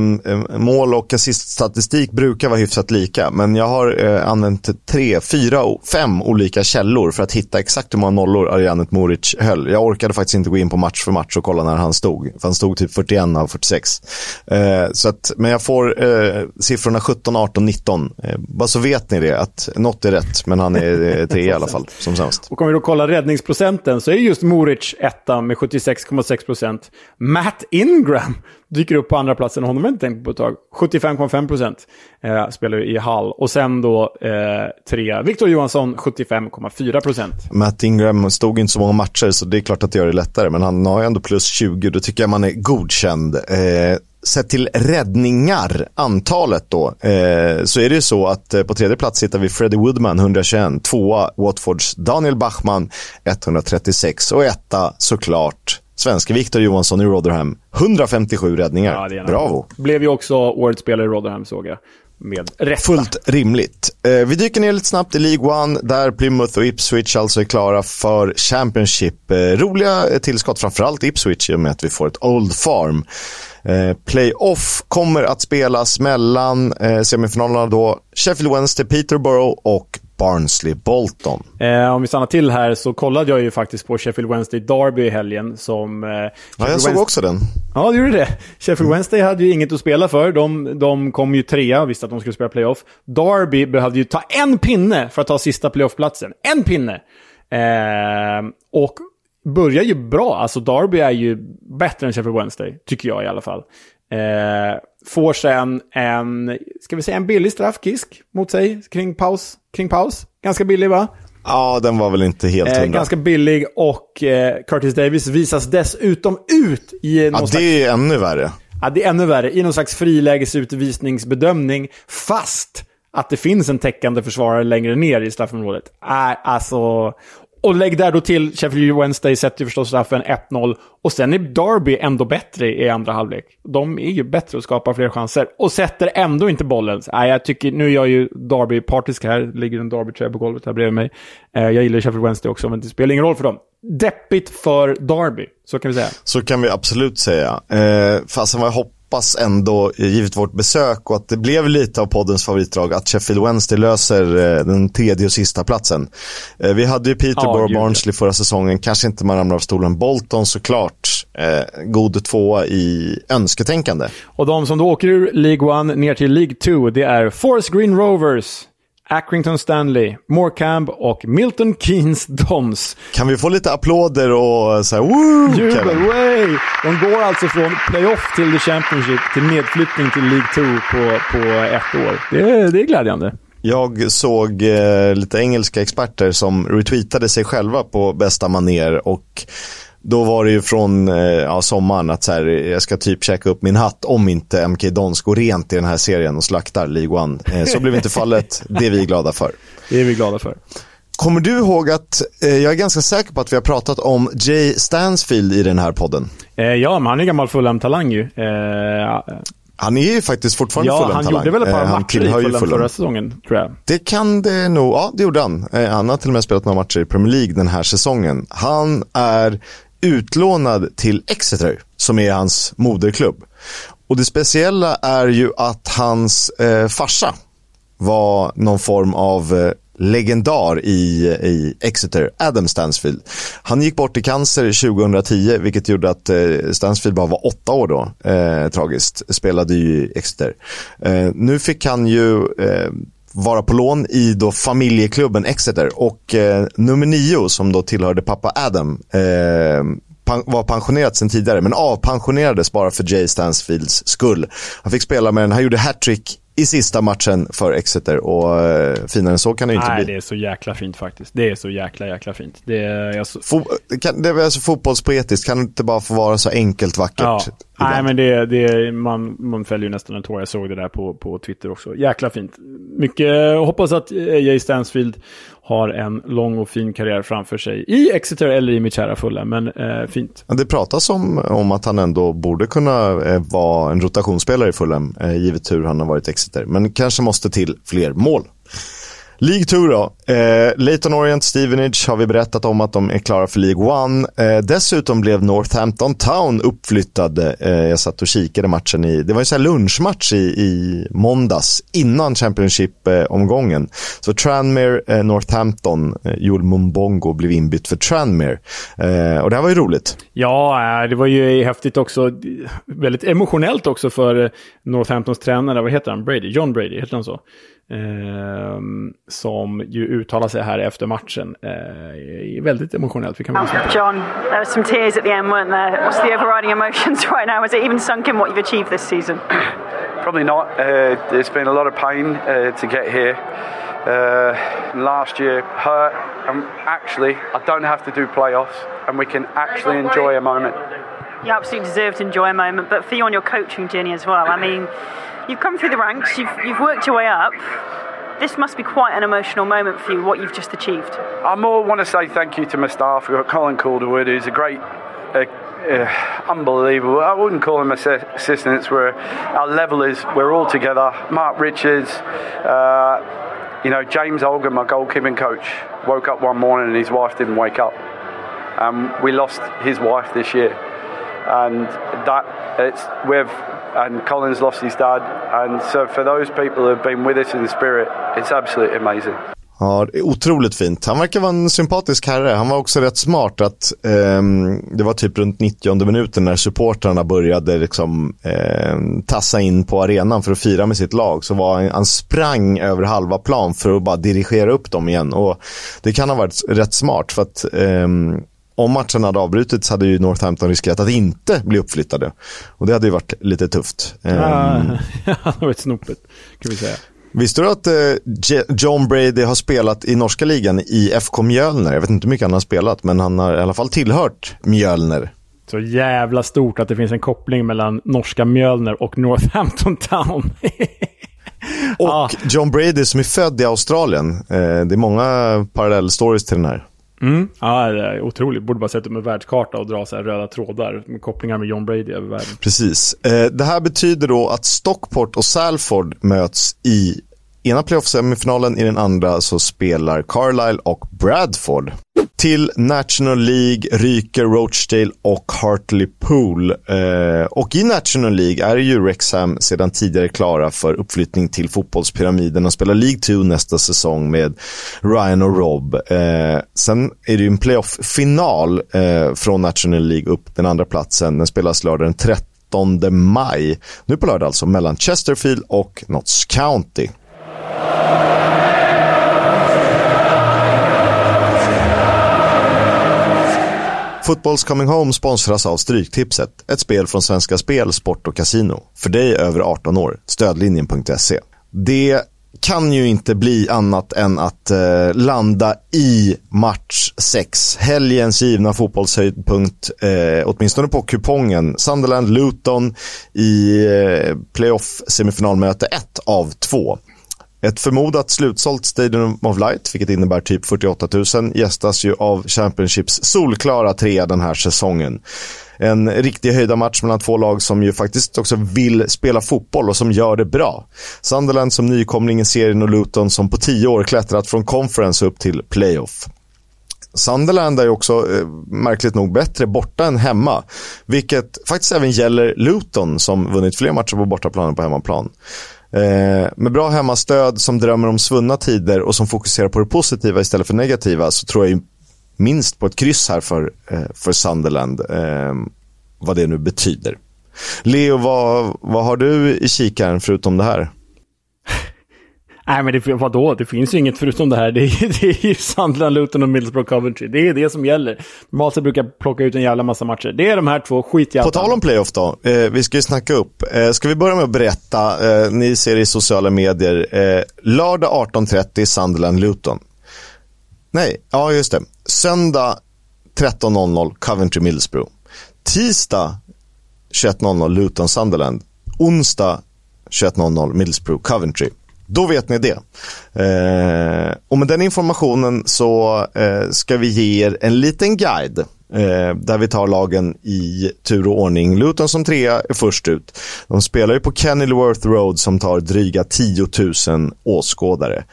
mål och assiststatistik brukar vara hyfsat lika. Men jag har eh, använt tre, fyra, fem olika källor för att hitta exakt hur många nollor Arjanet Muric höll. Jag orkade faktiskt inte gå in på match för match och kolla när han stod. För han stod typ 41 av 46. Eh, så att, men jag får eh, siffrorna 17, 18, 19. bara så vet ni det, att något är rätt, men han är eh, tre alla fall, som sämst. Och om vi då kollar räddningsprocenten så är just Moric etta med 76,6 procent. Matt Ingram dyker upp på andra platsen, honom har jag inte tänkt på ett tag. 75,5 procent eh, spelar i Hall. Och sen då eh, tre, Victor Johansson 75,4 procent. Matt Ingram stod inte så många matcher så det är klart att det gör det lättare. Men han har ju ändå plus 20, då tycker jag man är godkänd. Eh, sett till räddningar, antalet då, eh, så är det ju så att eh, på tredje plats hittar vi Freddie Woodman, 121, tvåa Watfords Daniel Bachman, 136 och etta såklart svenske Victor Johansson i Rotherham, 157 räddningar. Ja, Bravo! Blev ju också årets spelare i Rotherham såg jag. Med rätta. Fullt rimligt. Eh, vi dyker ner lite snabbt i League One, där Plymouth och Ipswich alltså är klara för Championship. Eh, roliga tillskott, framförallt Ipswich, i och med att vi får ett Old Farm. Eh, playoff kommer att spelas mellan eh, semifinalerna då Sheffield Wednesday, Peterborough och Barnsley Bolton. Eh, om vi stannar till här så kollade jag ju faktiskt på Sheffield Wednesday Derby i helgen. Som, eh, ja, jag såg Wednesday... också den. Ja, du gjorde det. Sheffield mm. Wednesday hade ju inget att spela för. De, de kom ju trea och visste att de skulle spela playoff. Derby behövde ju ta en pinne för att ta sista playoffplatsen. En pinne! Eh, och börjar ju bra. Alltså Derby är ju bättre än Sheffield Wednesday, tycker jag i alla fall. Eh, får sen en, ska vi säga en billig straffkisk mot sig kring paus. Kring paus. Ganska billig va? Ja, den var väl inte helt hundra. Eh, ganska billig och eh, Curtis Davis visas dessutom ut i någon Ja, slags... det är ännu värre. Ja, det är ännu värre. I någon slags frilägesutvisningsbedömning. Fast att det finns en täckande försvarare längre ner i straffområdet. Äh, alltså, och lägg där då till Sheffield Wednesday sätter ju förstås straffen 1-0. Och sen är Derby ändå bättre i andra halvlek. De är ju bättre och skapar fler chanser. Och sätter ändå inte bollen. Nej, jag tycker, nu är jag ju Derby partisk här. ligger en Derby-tröja på golvet här bredvid mig. Eh, jag gillar Sheffield Wednesday också, men det spelar ingen roll för dem. Deppigt för Derby, så kan vi säga. Så kan vi absolut säga. Eh, fastän vad jag hoppas hoppas ändå, givet vårt besök och att det blev lite av poddens favoritdrag, att Sheffield Wednesday löser eh, den tredje och sista platsen. Eh, vi hade ju Peterborough och Barnsley förra säsongen, kanske inte man ramlar av stolen. Bolton såklart, eh, god tvåa i önsketänkande. Och de som då åker ur League 1 ner till League 2, det är Forest Green Rovers, Accrington Stanley, Morecambe och Milton Keynes Dons. Kan vi få lite applåder och så här, woo! Jubel, way! De går alltså från playoff till the Championship till nedflyttning till League 2 på, på ett år. Det, det är glädjande. Jag såg eh, lite engelska experter som retweetade sig själva på bästa maner och då var det ju från eh, ja, sommaren att så här, jag ska typ checka upp min hatt om inte MK Dons går rent i den här serien och slaktar League One. Eh, så blev inte fallet. Det är vi glada för. Det är vi glada för. Kommer du ihåg att, eh, jag är ganska säker på att vi har pratat om Jay Stansfield i den här podden. Eh, ja, men han är gammal Fulham-talang ju. Eh, han är ju faktiskt fortfarande ja, Fulham-talang. han gjorde väl ett par Eh, han matcher i ju Fulham Fulham. förra säsongen, tror jag. Det kan det nog, ja det gjorde han. Han har till och med spelat några matcher i Premier League den här säsongen. Han är utlånad till Exeter, som är hans moderklubb. Och det speciella är ju att hans eh, farsa var någon form av eh, legendar i, i Exeter, Adam Stansfield. Han gick bort i cancer 2010, vilket gjorde att eh, Stansfield bara var åtta år då. Eh, tragiskt, spelade ju i Exeter. Eh, nu fick han ju eh, vara på lån i då familjeklubben Exeter och eh, nummer nio som då tillhörde pappa Adam eh, pan- var pensionerat sen tidigare men avpensionerades bara för Jay Stansfields skull. Han fick spela med den, han gjorde hattrick i sista matchen för Exeter och eh, finare än så kan det ju inte Nej, bli. det är så jäkla fint faktiskt. Det är så jäkla, jäkla fint. Det är, så, Fo- kan, det är alltså fotbollspoetiskt, kan det inte bara få vara så enkelt vackert? ja. ibland? Nej, men det, det, man, man fäljer ju nästan en tår. Jag såg det där på, på Twitter också. Jäkla fint. Mycket, hoppas att eh, Jay Stansfield har en lång och fin karriär framför sig i Exeter eller i mitt kära fulla, men eh, fint. Det pratas om, om att han ändå borde kunna eh, vara en rotationsspelare i Fulham, eh, givet hur han har varit i Exeter. Men kanske måste till fler mål. League 2 då. Eh, Leighton Orient Stevenage har vi berättat om att de är klara för League 1. Eh, dessutom blev Northampton Town uppflyttade. Eh, jag satt och kikade matchen i, det var en så här lunchmatch i, i måndags innan Championship-omgången. Så Tranmere, eh, Northampton, eh, Joel Mumbongo blev inbytt för Tranmere. Eh, och det här var ju roligt. Ja, eh, det var ju häftigt också. Väldigt emotionellt också för eh, Northamptons tränare. Vad heter han? Brady? John Brady, heter han så? Ehm, som ju uttalar sig här efter matchen. Eh, väldigt emotionellt. Vi kan. John, there were some tears at the end, weren't there? What's the overriding emotions right now? Has it even sunk in what you've achieved this season? Probably not. Uh, it's been a lot of pain uh, to get here. Uh, last year hurt, and actually, I don't have to do playoffs, and we can actually enjoy a moment. You absolutely deserve to enjoy a moment, but for you on your coaching journey as well. I mean, you've come through the ranks, you've, you've worked your way up. This must be quite an emotional moment for you, what you've just achieved. I more want to say thank you to my staff. We've got Colin Calderwood, who's a great, uh, uh, unbelievable. I wouldn't call him assi- assistants. We're our level is we're all together. Mark Richards, uh, you know James Olga, my goalkeeping coach, woke up one morning and his wife didn't wake up. Um, we lost his wife this year, and that it's with and Colin's lost his dad, and so for those people who have been with us in the spirit, it's absolutely amazing. Ja, det är otroligt fint. Han verkar vara en sympatisk herre. Han var också rätt smart att eh, det var typ runt 90 minuten när supportrarna började liksom eh, tassa in på arenan för att fira med sitt lag. Så var han, han sprang över halva plan för att bara dirigera upp dem igen. Och det kan ha varit rätt smart för att eh, om matchen hade avbrutits hade ju Northampton riskerat att inte bli uppflyttade. Och det hade ju varit lite tufft. Ehm, Ah, Han har varit snopet, kan vi säga. Visste du att eh, John Brady har spelat i norska ligan i FK Mjölner? Jag vet inte hur mycket han har spelat, men han har i alla fall tillhört Mjölner. Så jävla stort att det finns en koppling mellan norska Mjölner och Northampton Town. Och Ja. John Brady som är född i Australien. Eh, det är många parallellstories till den här. Mm. Ja, det är otroligt. Borde bara sätta upp en världskarta och dra så här röda trådar med kopplingar med John Brady över världen. Precis. Eh, det här betyder då att Stockport och Salford möts i ena playoff-semifinalen, i den andra så spelar Carlisle och Bradford. Till National League ryker Rochdale och Hartlepool. Eh, och i National League är ju Rexham sedan tidigare klara för uppflyttning till fotbollspyramiden och spelar League 2 nästa säsong med Ryan och Rob. Eh, sen är det ju en playoff-final eh, från National League upp den andra platsen. Den spelas lördag den 13 maj. Nu på lördag alltså, mellan Chesterfield och Notts County. Fotbolls Coming Home sponsras av Stryktipset, ett spel från Svenska Spel, Sport och Casino. För dig över 18 år, stödlinjen.se. Det kan ju inte bli annat än att eh, landa i match 6. Helgens givna fotbollshöjdpunkt, eh, åtminstone på kupongen. Sunderland-Luton i eh, playoff semifinalmöte 1 av 2. Ett förmodat slutsålt Stadium of Light, vilket innebär typ 48 000, gästas ju av Championships solklara trea den här säsongen. En riktig höjda match mellan två lag som ju faktiskt också vill spela fotboll och som gör det bra. Sunderland som nykomling i serien och Luton som på tio år klättrat från conference upp till playoff. Sunderland är ju också eh, märkligt nog bättre borta än hemma. Vilket faktiskt även gäller Luton som vunnit fler matcher på bortaplan än på hemmaplan. Eh, med bra hemmastöd som drömmer om svunna tider och som fokuserar på det positiva istället för negativa så tror jag minst på ett kryss här för, eh, för Sunderland. Eh, vad det nu betyder. Leo, vad, vad har du i kikaren förutom det här? Nej, men det, vadå? Det finns ju inget förutom det här. Det är, det är ju Sunderland, Luton och Middlesbrough Coventry. Det är det som gäller. Normalt brukar plocka ut en jävla massa matcher. Det är de här två, skitjävlarna. På tal om playoff då. Eh, vi ska ju snacka upp. Eh, ska vi börja med att berätta, eh, ni ser i sociala medier, eh, lördag 18.30 Sunderland, Luton. Nej, ja just det. Söndag 13.00 Coventry Middlesbrough. Tisdag 21.00 Luton Sunderland. Onsdag 21.00 Middlesbrough Coventry. Då vet ni det. Eh, och med den informationen så eh, ska vi ge er en liten guide Eh, där vi tar lagen i tur och ordning. Luton som trea är först ut. De spelar ju på Kenilworth Road som tar dryga 10 000 åskådare.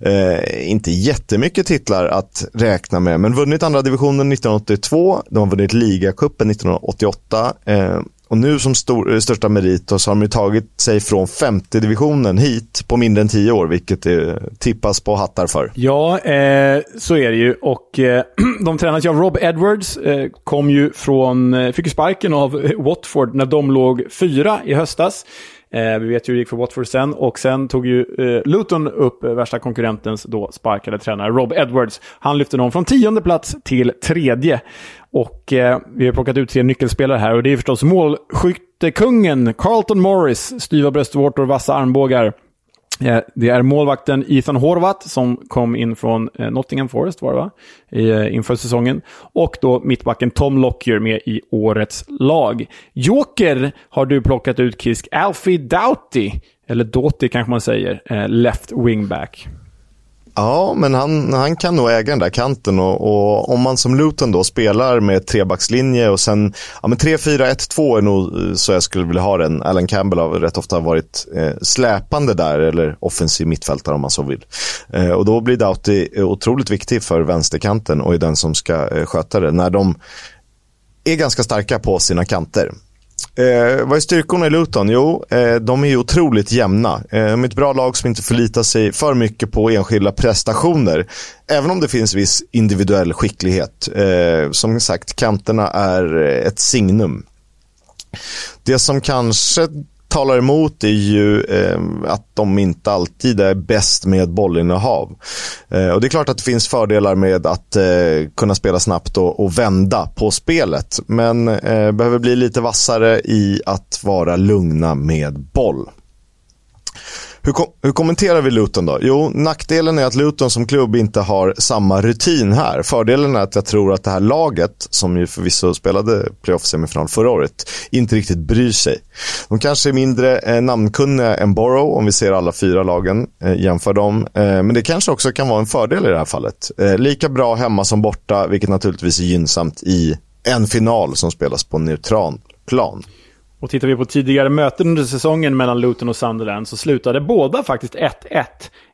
Eh, inte jättemycket titlar att räkna med, men vunnit andra divisionen 1982. De har vunnit ligacupen 1988. Och nu som stor, eh, största merit så har de ju tagit sig från femte divisionen hit på mindre än tio år, vilket det tippas på hattar för. Ja, eh, så är det ju. Och eh, de tränas ju av Rob Edwards. Eh, kom ju från, eh, fick ju sparken av Watford när de låg fyra i höstas. Eh, vi vet ju hur det gick för Watford sen. Och sen tog ju eh, Luton upp eh, värsta konkurrentens då sparkade tränare Rob Edwards. Han lyfte dem från tionde plats till tredje. Och eh, vi har plockat ut tre nyckelspelare här och det är förstås målskyttekungen Carlton Morris, styva bröstvårtor, vassa armbågar. Eh, det är målvakten Ethan Horvath som kom in från eh, Nottingham Forest var det va? I, eh, inför säsongen. Och då mittbacken Tom Lockyer med i årets lag. Joker har du plockat ut Kisk. Alfie Doughty, eller Doughty kanske man säger, left wingback. Ja, men han, han kan nog äga den där kanten och, och om man som Luton då spelar med trebackslinje och sen ja, 3-4-1-2 är nog eh, så jag skulle vilja ha den. Alan Campbell har rätt ofta varit eh, släpande där eller offensiv mittfältare om man så vill. Eh, och då blir Doughty otroligt viktig för vänsterkanten och är den som ska eh, sköta det. När de är ganska starka på sina kanter. Eh, vad är styrkorna i Luton? Jo, eh, de är ju otroligt jämna. Eh, de är ett bra lag som inte förlitar sig för mycket på enskilda prestationer. Även om det finns viss individuell skicklighet. Eh, som sagt, kanterna är eh, ett signum. Det som kanske talar emot är ju eh, att de inte alltid är bäst med bollinnehav. Eh, och det är klart att det finns fördelar med att eh, kunna spela snabbt och, och, vända på spelet. Men eh, behöver bli lite vassare i att vara lugna med boll. Hur, kom hur, kommenterar vi Luton då? Jo, nackdelen är att Luton som klubb inte har samma rutin här. Fördelen är att jag tror att det här laget, som ju förvisso spelade playoff-semifinal förra året, inte riktigt bryr sig. De kanske är mindre eh, namnkunniga än Borough, om vi ser alla fyra lagen, eh, jämför dem. Eh, men det kanske också kan vara en fördel i det här fallet. Eh, lika bra hemma som borta, vilket naturligtvis är gynnsamt i en final som spelas på neutral plan. Och tittar vi på tidigare möten under säsongen mellan Luton och Sunderland så slutade båda faktiskt 1-1.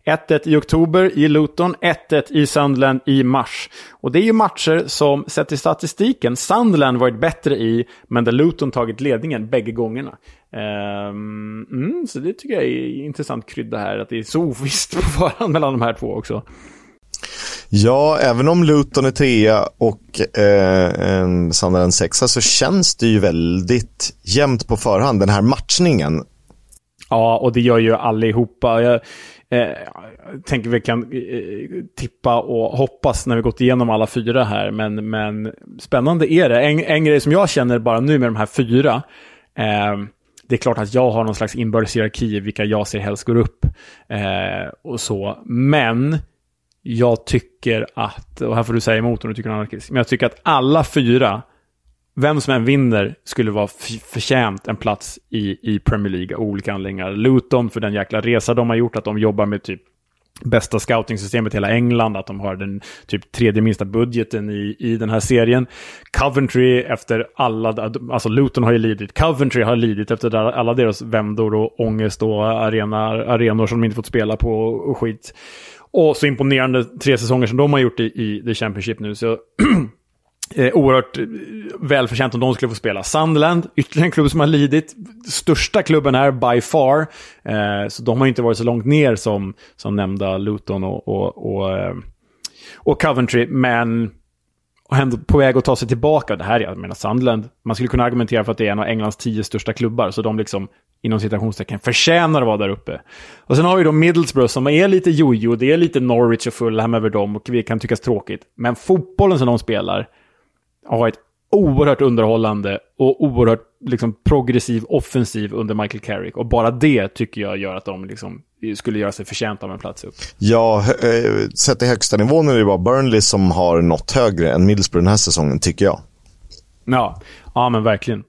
1-1 i oktober i Luton, 1-1 i Sunderland i mars. Och det är ju matcher som, sett till statistiken, Sunderland varit bättre i, men där Luton tagit ledningen bägge gångerna. Um, mm, så det tycker jag är intressant krydda här, att det är så ovisst på förhand mellan de här två också. Ja, även om Luton är trea och eh, en sexa så känns det ju väldigt jämnt på förhand, den här matchningen. Ja, och det gör ju allihopa. Jag, eh, tänker vi kan eh, tippa och hoppas när vi gått igenom alla fyra här. Men, men spännande är det. En, en grej som jag känner bara nu med de här fyra. Eh, det är klart att jag har någon slags inbördes hierarki vilka jag ser helst går upp. Eh, och så. Men jag tycker att, och här får du säga emot om du tycker något annat, men jag tycker att alla fyra vem som än vinner skulle vara förtjänt en plats i, i Premier League av olika anledningar. Luton för den jäkla resa de har gjort, att de jobbar med typ bästa scoutingsystemet i hela England, att de har den typ tredje minsta budgeten i, i den här serien. Coventry efter alla, alltså Luton har ju lidit, Coventry har lidit efter alla deras vändor och ångest och arena, arenor som de inte fått spela på och skit. Och så imponerande tre säsonger som de har gjort i, i The Championship nu. Så Eh, oerhört eh, välförtjänt om de skulle få spela. Sunderland, ytterligare en klubb som har lidit. Största klubben är by far. Eh, så de har inte varit så långt ner som, som nämnda Luton och, och, och, eh, och Coventry. Men och ändå på väg att ta sig tillbaka. Det här är, jag menar Sunderland, man skulle kunna argumentera för att det är en av Englands tio största klubbar. Så de liksom, inom citationstecken, förtjänar att vara där uppe. Och sen har vi då Middlesbrough som är lite jojo, det är lite Norwich och Fulham över dem och vi kan tyckas tråkigt. Men fotbollen som de spelar, har varit oerhört underhållande och oerhört liksom, progressiv offensiv under Michael Carrick. Och bara det tycker jag gör att de liksom, skulle göra sig förtjänta av en plats upp. Ja, eh, sett i högsta nivån är det bara Burnley som har nått högre än Middlesbrough den här säsongen, tycker jag. Ja, ja men verkligen.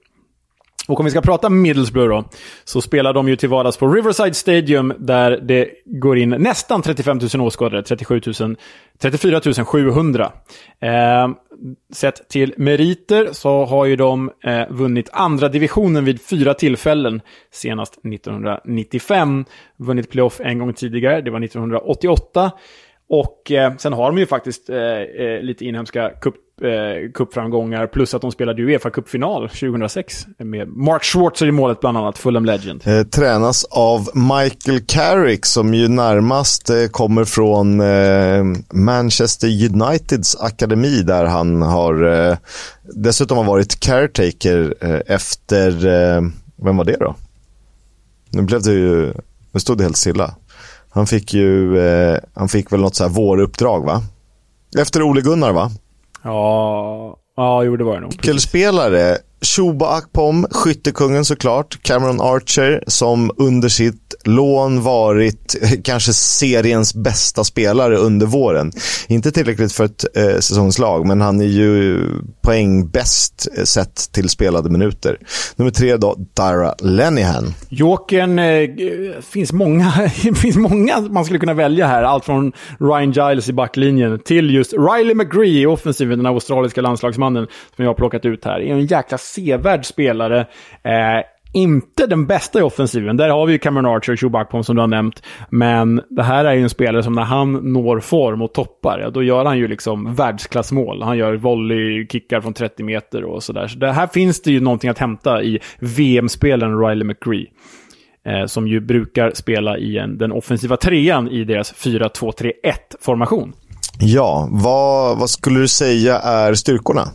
Och om vi ska prata Middlesbrough då, så spelar de ju till vardags på Riverside Stadium där det går in nästan 35 000 åskådare, 37 000, 34 700. Eh, sett till meriter så har ju de eh, vunnit andra divisionen vid fyra tillfällen, senast 1995. Vunnit playoff en gång tidigare, det var 1988. Och eh, sen har de ju faktiskt eh, eh lite inhemska cup, eh, cupframgångar, plus att de spelade Uefa Cup-final 2006 med Mark Schwarzer i målet bland annat, Fulham Legend. Eh, tränas av Michael Carrick som ju närmast eh, kommer från eh, Manchester Uniteds akademi där han har eh, dessutom har varit caretaker eh, efter, eh, vem var det då? Nu blev det ju, nu stod det helt stilla. Han fick ju, eh, han fick väl något så här våruppdrag va? Efter Ole Gunnar va? Ja, ja jo det var det nog. Nyckelspelare, Shuba Akpom, skyttekungen såklart, Cameron Archer som under sitt lån varit kanske seriens bästa spelare under våren. Inte tillräckligt för ett eh, säsongslag, men han är ju poäng bäst eh, sett till spelade minuter. Nummer tre då, Dara Lenihan. Jokern, eh, finns många, finns många man skulle kunna välja här. Allt från Ryan Giles i backlinjen till just Riley McGree i offensiven, den australiska landslagsmannen som jag har plockat ut här. är en jäkla sevärd spelare. Eh, inte den bästa i offensiven. Där har vi ju Cameron Archer och Chewbacca som du har nämnt. Men det här är ju en spelare som när han når form och toppar, ja, då gör han ju liksom världsklassmål. Han gör volleykickar från 30 meter och sådär. Så det här finns det ju någonting att hämta i VM-spelen Riley McCree. Eh, som ju brukar spela i en, den offensiva trean i deras 4-2-3-1-formation. Ja, vad, vad skulle du säga är styrkorna?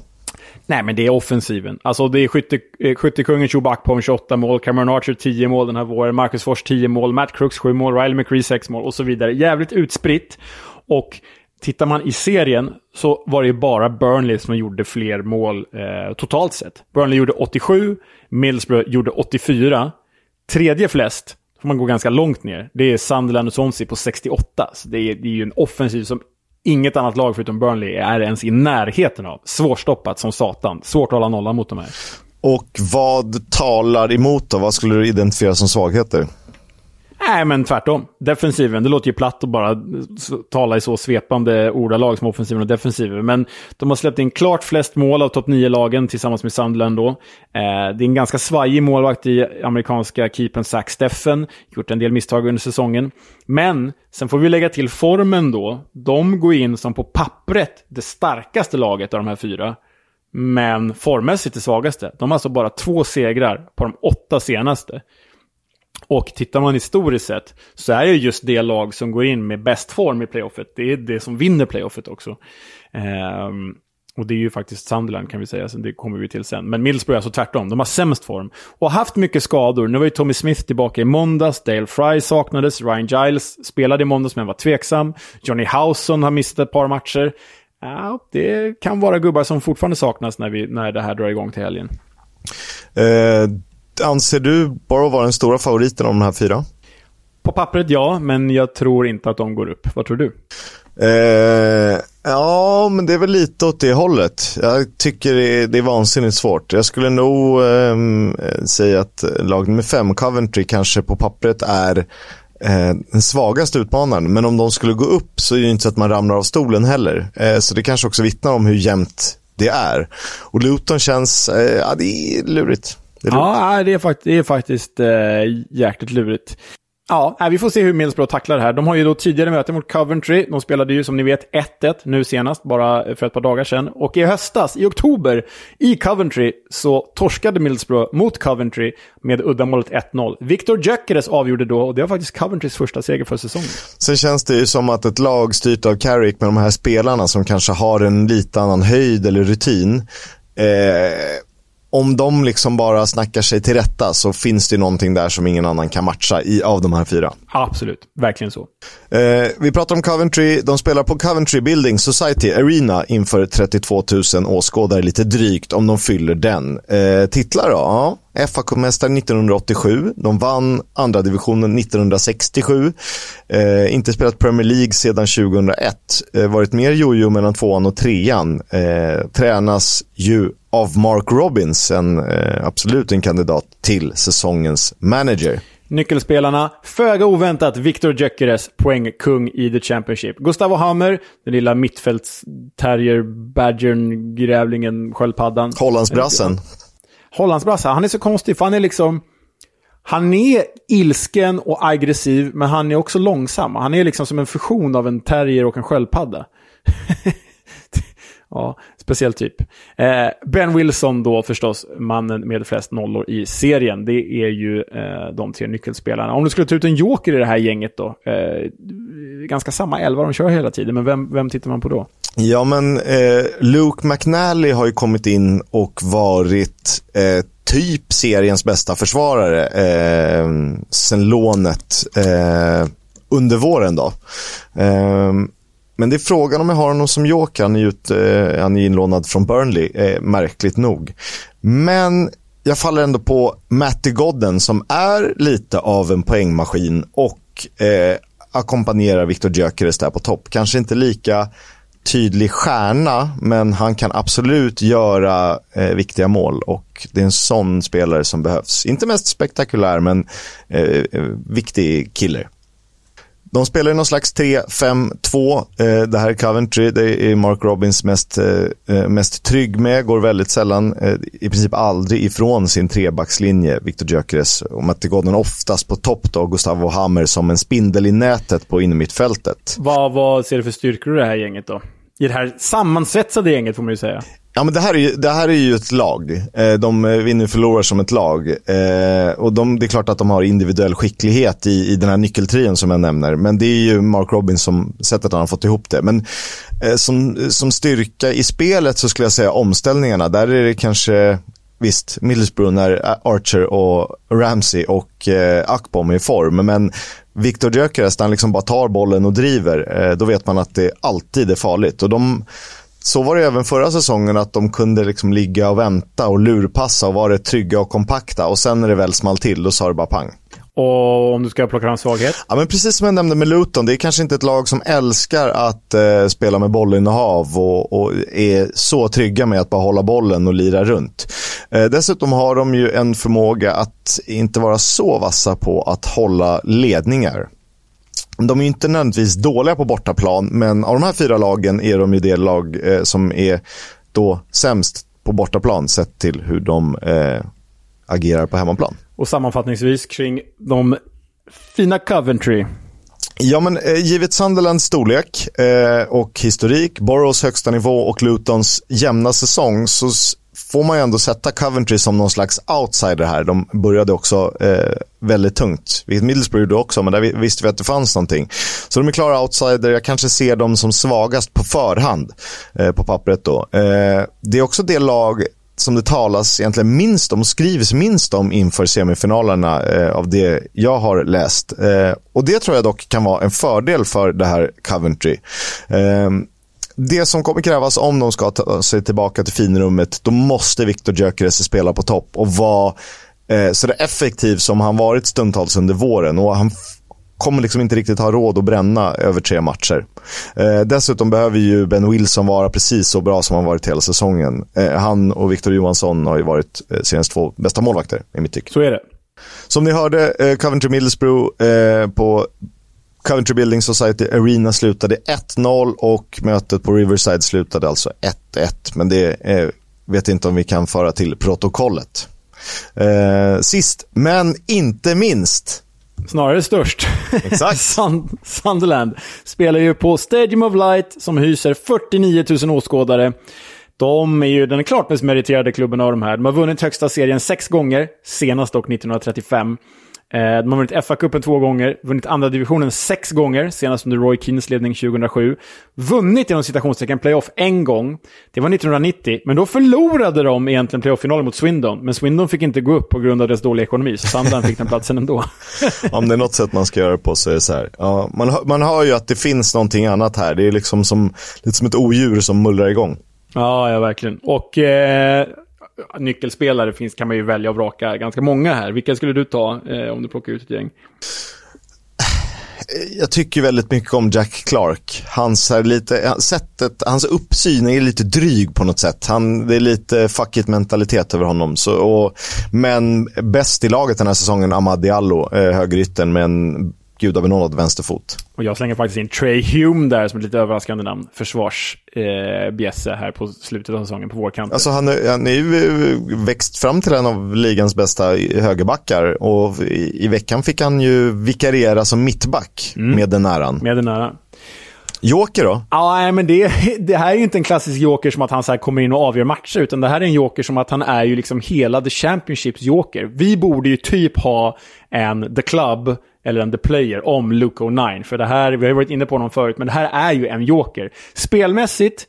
Nej, men det är offensiven. Alltså det är skytte, eh, skyttekungen Chewbacca på 28 mål, Cameron Archer 10 mål den här våren, Marcus Fors 10 mål, Matt Crooks 7 mål, Riley McCree 6 mål och så vidare. Jävligt utspritt. Och tittar man i serien så var det ju bara Burnley som gjorde fler mål eh, totalt sett. Burnley gjorde 87, Middlesbrough gjorde 84. Tredje flest, får man gå ganska långt ner, det är Sunderland och Swansea på 68. Så det är, det är ju en offensiv som inget annat lag förutom Burnley är ens i närheten av. Svårstoppat som satan. Svårt att hålla nollan mot de här. Och vad talar emot då? Vad skulle du identifiera som svagheter? Nej, men tvärtom. Defensiven, det låter ju platt att bara tala i så svepande ordalag som offensiven och defensiven. Men de har släppt in klart flest mål av topp 9-lagen tillsammans med Sunderland då. Eh, det är en ganska svajig målvakt i amerikanska keepern Zach Steffen. Gjort en del misstag under säsongen. Men sen får vi lägga till formen då. De går in som på pappret det starkaste laget av de här fyra. Men formmässigt det svagaste. De har alltså bara två segrar på de åtta senaste. Och tittar man historiskt sett så är det just det lag som går in med bäst form i playoffet. Det är det som vinner playoffet också. Um, Och det är ju faktiskt Sunderland kan vi säga, så det kommer vi till sen. Men Middlesbrough är alltså tvärtom, de har sämst form. Och har haft mycket skador. Nu var ju Tommy Smith tillbaka i måndags, Dale Fry saknades, Ryan Giles spelade i måndags men var tveksam. Johnny Howson har missat ett par matcher. Ja, det kan vara gubbar som fortfarande saknas när, vi, när det här drar igång till helgen. Uh anser du Borough vara den stora favoriten av de här fyra? På pappret ja, men jag tror inte att de går upp. Vad tror du? Eh, ja, men det är väl lite åt det hållet. Jag tycker det är, det är vansinnigt svårt. Jag skulle nog eh, säga att lag nummer fem, Coventry, kanske på pappret är eh, den svagaste utmanaren. Men om de skulle gå upp så är det inte så att man ramlar av stolen heller. Eh, så det kanske också vittnar om hur jämnt det är. Och Luton känns, eh, ja det är lurigt. Det ja, det är, fakt det är faktiskt eh, jäkligt lurigt. Ja, vi får se hur Middlesbrough tacklar det här. De har ju då tidigare möte mot Coventry. De spelade ju som ni vet 1-1 nu senast, bara för ett par dagar sedan. Och i höstas, i oktober, i Coventry så torskade Middlesbrough mot Coventry med uddamålet 1-0. Victor Gyökeres avgjorde då och det var faktiskt Coventrys första seger för säsongen. Sen känns det ju som att ett lag styrt av Carrick med de här spelarna som kanske har en lite annan höjd eller rutin eh, om de liksom bara snackar sig till rätta så finns det någonting där som ingen annan kan matcha i, av de här fyra. Absolut, verkligen så. Eh, vi pratar om Coventry. De spelar på Coventry Building Society Arena inför 32 000 åskådare, lite drygt, om de fyller den. Eh, titlar då? Ja. Fa Cup-mästare 1987. De vann andra divisionen 1967. Eh, inte spelat Premier League sedan 2001. Eh, varit mer jojo mellan tvåan och trean. Eh, tränas ju av Mark Robbins, en, eh, absolut en kandidat till säsongens manager. Nyckelspelarna, föga oväntat, Victor Gyökeres, poängkung i The Championship. Gustavo Hammer, den lilla mittfältsterrier, badgern, grävlingen, sköldpaddan. Hollandsbrassen. Hollandsbrassa, han är så konstig, för han är liksom... Han är ilsken och aggressiv, men han är också långsam. Han är liksom som en fusion av en terrier och en sköldpadda. Ja, speciell typ. Eh, ben Wilson då förstås, mannen med flest nollor i serien. Det är ju eh, de tre nyckelspelarna. Om du skulle ta ut en joker i det här gänget då? Eh, ganska samma elva de kör hela tiden, men vem, vem tittar man på då? Ja, men eh, Luke McNally har ju kommit in och varit eh, typ seriens bästa försvarare eh, sen lånet eh, under våren då. Ehm, men det är frågan om jag har honom som joker. Han är, ut, eh, han är inlånad från Burnley, eh, märkligt nog. Men jag faller ändå på Matty Godden som är lite av en poängmaskin och eh, ackompanjerar Victor Gyökeres där på topp. Kanske inte lika tydlig stjärna, men han kan absolut göra eh, viktiga mål och det är en sån spelare som behövs. Inte mest spektakulär, men eh, eh viktig killer. De spelar i någon slags 3-5-2. Eh, det här är Coventry, det är Mark Robbins mest, eh, eh mest trygg med. Går väldigt sällan, eh, i princip aldrig ifrån sin trebackslinje, Victor Gyökeres. Och Matti Godden oftast på topp då, Gustavo Hammer som en spindel i nätet på innermittfältet. Vad, vad ser du för styrkor i det här gänget då? I det här sammansvetsade gänget får man ju säga. Ja, men det här är ju, det här är ju ett lag. Eh, de eh, vinner och förlorar som ett lag. Eh, och de, det är klart att de har individuell skicklighet i, i den här nyckeltrion som jag nämner. Men det är ju Mark Robins som sättet han har fått ihop det. Men som, som styrka i spelet så skulle jag säga omställningarna. Där är det kanske, visst, Middlesbrough när Archer och Ramsey och eh, Akbom är i form. Men Victor Gyökeres, när han liksom bara tar bollen och driver, då vet man att det alltid är farligt. Och de så var det även förra säsongen att de kunde liksom ligga och vänta och lurpassa och vara trygga och kompakta. Och sen när det väl small till, då sa det bara pang. Och om du ska plocka fram svaghet? Ja, men precis som jag nämnde med Luton, det är kanske inte ett lag som älskar att eh, spela med bollinnehav och, och är så trygga med att bara hålla bollen och lira runt. Eh, dessutom har de ju en förmåga att inte vara så vassa på att hålla ledningar. De är inte nödvändigtvis dåliga på bortaplan, men av de här fyra lagen är de ju det lag eh, som är då sämst på bortaplan sett till hur de eh, agerar på hemmaplan. Och sammanfattningsvis kring de fina Coventry. Ja, men eh, givet Sunderlands storlek eh, och historik, Boroughs högsta nivå och Lutons jämna säsong så får man ju ändå sätta Coventry som någon slags outsider här. De började också eh, väldigt tungt, vilket Middlesbrough gjorde också, men där visste vi att det fanns någonting. Så de är klara outsider, jag kanske ser dem som svagast på förhand eh, på pappret då. Eh, det är också det lag som det talas egentligen minst om och skrivs minst om inför semifinalerna eh, av det jag har läst. Eh, och det tror jag dock kan vara en fördel för det här Coventry. Eh, det som kommer krävas om de ska ta sig tillbaka till finrummet, då måste Viktor Gyökeres spela på topp och vara eh, så effektiv som han varit stundtals under våren. Och han kommer liksom inte riktigt ha råd att bränna över tre matcher. Eh, dessutom behöver ju Ben Wilson vara precis så bra som han varit hela säsongen. Eh, han och Victor Johansson har ju varit eh, senaste två bästa målvakter i mitt tycke. Så är det. Som ni hörde, eh, Coventry Middlesbrough eh, på Coventry Building Society Arena slutade 1-0 och mötet på Riverside slutade alltså 1-1. Men det eh, vet inte om vi kan föra till protokollet. Eh, sist, men inte minst, Snarare störst. Exakt. Sunderland spelar ju på Stadium of Light som hyser 49 000 åskådare. De är ju den klart mest meriterade klubben av de här. De har vunnit högsta serien sex gånger, senast dock 1935. Eh, de har vunnit FA-cupen två gånger, vunnit andra divisionen sex gånger, senast under Roy Keens ledning 2007. Vunnit inom citationstecken playoff en gång, det var 1990, men då förlorade de egentligen playoff-finalen mot Swindon. Men Swindon fick inte gå upp på grund av deras dåliga ekonomi, så Sunderland fick den platsen ändå. Om det är något sätt man ska göra på så är det så här. Ja, man, man hör ju att det finns någonting annat här. Det är liksom som, lite som ett odjur som mullrar igång. Ja, ja verkligen. Och eh, nyckelspelare finns, kan man ju välja och vraka ganska många här. Vilka skulle du ta eh, om du plockar ut ett gäng? jag tycker väldigt mycket om Jack Clark. Hans, här lite, sättet, hans uppsyn är lite dryg på något sätt. Han, det är lite fuck it-mentalitet över honom. Så, och, men bäst i laget den här säsongen, Ahmad Diallo, eh, högerytten med en gudabenådad vänsterfot. Och jag slänger faktiskt in Trey Hume där som ett lite överraskande namn. Försvarsbjässe eh, här på slutet av säsongen på vårkanten. Alltså han, han är ju eh, växt fram till en av ligans bästa högerbackar och i, i veckan fick han ju vikariera som mittback mm. med den äran. Med den äran. Joker då? Ja, men det, det här är ju inte en klassisk joker som att han så kommer in och avgör matcher, utan det här är en joker som att han är ju liksom hela The Championships joker. Vi borde ju typ ha en The Club eller en The Player om Luke O'Nine. För det här, vi har ju varit inne på honom förut, men det här är ju en joker. Spelmässigt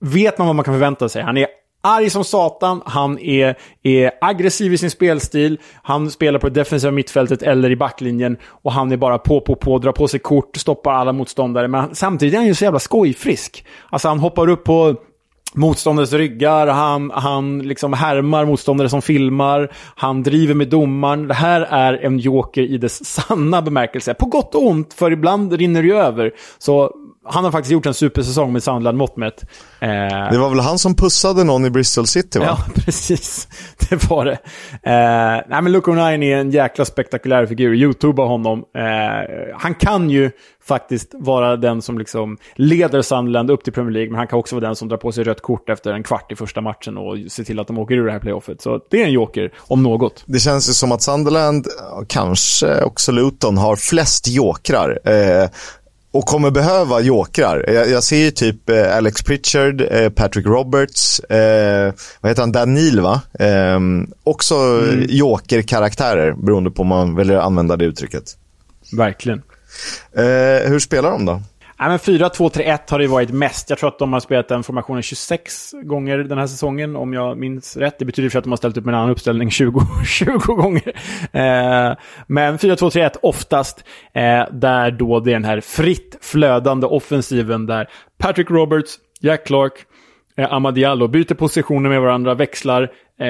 vet man vad man kan förvänta sig. Han är arg som satan, han är, är aggressiv i sin spelstil, han spelar på det defensiva mittfältet eller i backlinjen och han är bara på, på, på, drar på sig kort, stoppar alla motståndare. Men samtidigt är han ju så jävla skojfrisk. Alltså han hoppar upp på motståndares ryggar, han, han liksom härmar motståndare som filmar, han driver med domaren. Det här är en joker i dess sanna bemärkelse. På gott och ont, för ibland rinner det ju över. Så han har faktiskt gjort en supersäsong med Sandland mått mätt. Eh, det var väl han som pussade någon i Bristol City va? Ja, precis. Det var det. Eh, nej men Luke O'Nien är en jäkla spektakulär figur. Youtuba honom. Eh, han kan ju faktiskt vara den som liksom leder Sunderland upp till Premier League, men han kan också vara den som drar på sig rött kort efter en kvart i första matchen och ser till att de åker ur det här playoffet. Så det är en joker, om något. Det känns ju som att Sunderland, kanske också Luton, har flest jokrar. Eh, och kommer behöva jokrar. Jag, jag ser ju typ eh, Alex Pritchard, eh, Patrick Roberts, eh, vad heter han, Dan Neil va? Eh, också mm. jokerkaraktärer beroende på om man väljer att använda det uttrycket. Verkligen. Eh, hur spelar de då? Ja, 4-2-3-1 har det varit mest. Jag tror att de har spelat den formationen 26 gånger den här säsongen, om jag minns rätt. Det betyder för att de har ställt upp med en annan uppställning 20, 20 gånger. Eh, men 4-2-3-1 oftast, eh, där då det är den här fritt flödande offensiven där Patrick Roberts, Jack Clark, eh, Amadiallo byter positioner med varandra, växlar, eh,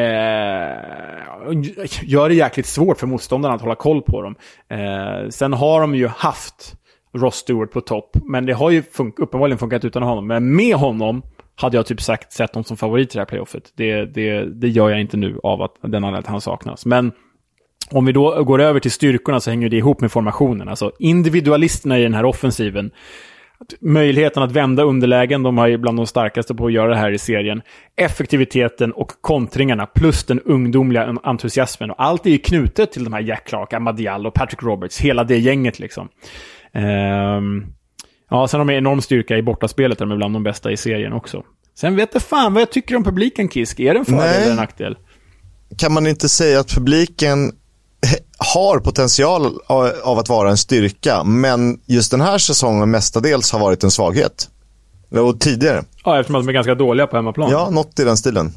gör det jäkligt svårt för motståndarna att hålla koll på dem. Eh, sen har de ju haft Ross Stewart på topp. Men det har ju fun uppenbarligen funkat utan honom. Men med honom hade jag typ sagt sett dem som favorit i det här playoffet. Det, det, det gör jag inte nu av att den anledningen att han saknas. Men om vi då går över till styrkorna så hänger det ihop med formationen. Alltså individualisterna i den här offensiven. Möjligheten att vända underlägen, de har ju bland de starkaste på att göra det här i serien. Effektiviteten och kontringarna, plus den ungdomliga entusiasmen. Och allt är ju knutet till de här Jack Clark, Amadial och Patrick Roberts, hela det gänget liksom. Um, ja, sen har de enorm styrka i bortaspelet, där de är bland de bästa i serien också. Sen vet jag fan vad jag tycker om publiken, Kisk. Är det en fördel Nej. eller en nackdel? Kan man inte säga att publiken har potential av att vara en styrka, men just den här säsongen mestadels har varit en svaghet? Och tidigare. Ja, eftersom att de är ganska dåliga på hemmaplan. Ja, något i den stilen.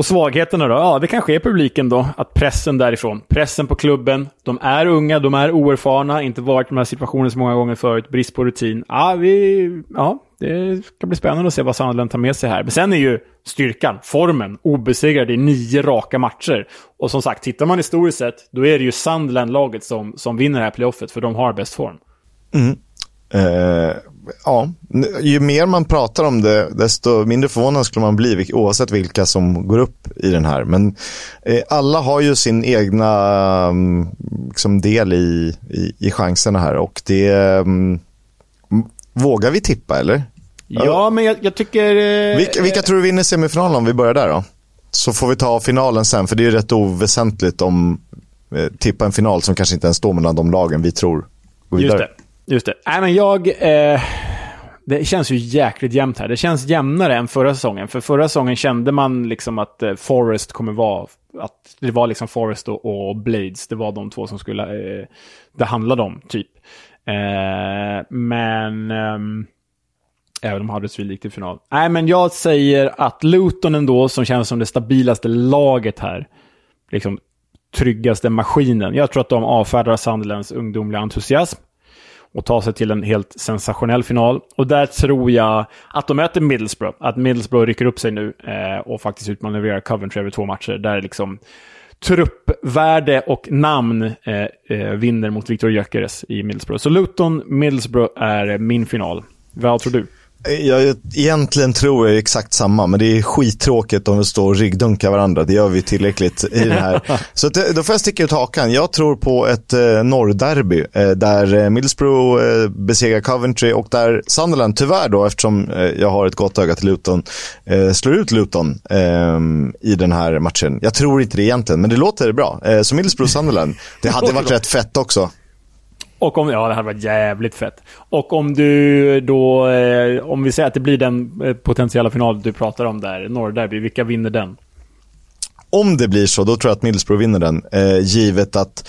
Och svagheterna då? Ja, det kanske är publiken då. Att pressen därifrån. Pressen på klubben. De är unga, de är oerfarna, inte varit i de här situationerna så många gånger förut. Brist på rutin. Ja, vi, ja, det ska bli spännande att se vad Sunderland tar med sig här. Men sen är ju styrkan, formen, obesegrade i nio raka matcher. Och som sagt, tittar man historiskt sett, då är det ju Sunderland-laget som, som vinner det här playoffet, för de har bäst form. Mm. Eh, ja, ju mer man pratar om det, desto mindre förvånad skulle man bli, oavsett vilka som går upp i den här. Men eh, alla har ju sin egna mm, liksom del i, i, i chanserna här och det... mm, vågar vi tippa eller? Ja, men jag, jag tycker... eh, Vilka, vilka tror du vinner semifinalen om vi börjar där då? Så får vi ta finalen sen, för det är rätt oväsentligt om eh, tippa en final som kanske inte ens står mellan de lagen vi tror går Just vidare. det. Just det. Nej, men jag... Eh, det känns ju jäkligt jämnt här. Det känns jämnare än förra säsongen. För förra säsongen kände man liksom att eh, Forest kommer vara... Att det var liksom Forest och, och Blades. Det var de två som skulle... Eh, det handlade om, typ. Eh, men... Ehm, även om Huddersfield gick till final. Nej, men jag säger att Luton ändå, som känns som det stabilaste laget här, liksom tryggaste maskinen. Jag tror att de avfärdar Sunderlands ungdomliga entusiasm och ta sig till en helt sensationell final. Och där tror jag att de möter Middlesbrough. Att Middlesbrough rycker upp sig nu eh, och faktiskt utmanövrerar Coventry över två matcher. Där liksom truppvärde och namn eh, eh, vinner mot Victor Gyökeres i Middlesbrough. Så Luton, Middlesbrough är min final. Vad tror du? Jag, egentligen tror jag exakt samma, men det är skittråkigt om vi står och ryggdunkar varandra. Det gör vi tillräckligt i den här. Så att, eh, då får jag sticka ut hakan. Jag tror på ett eh, norrderby eh, där eh, Middlesbrough eh, besegrar Coventry och där Sunderland tyvärr då, eftersom eh, jag har ett gott öga till Luton, eh, slår ut Luton i den här matchen. Jag tror inte det egentligen, men det låter bra. Så Middlesbrough-Sunderland, det hade varit rätt fett också. Och om, ja, det hade varit jävligt fett. Och om du då, eh, om vi säger att det blir den eh, potentiella final du pratar om där, Norrderby, vilka vinner den? om det blir så, då tror jag att Middlesbrough vinner den. Eh, givet att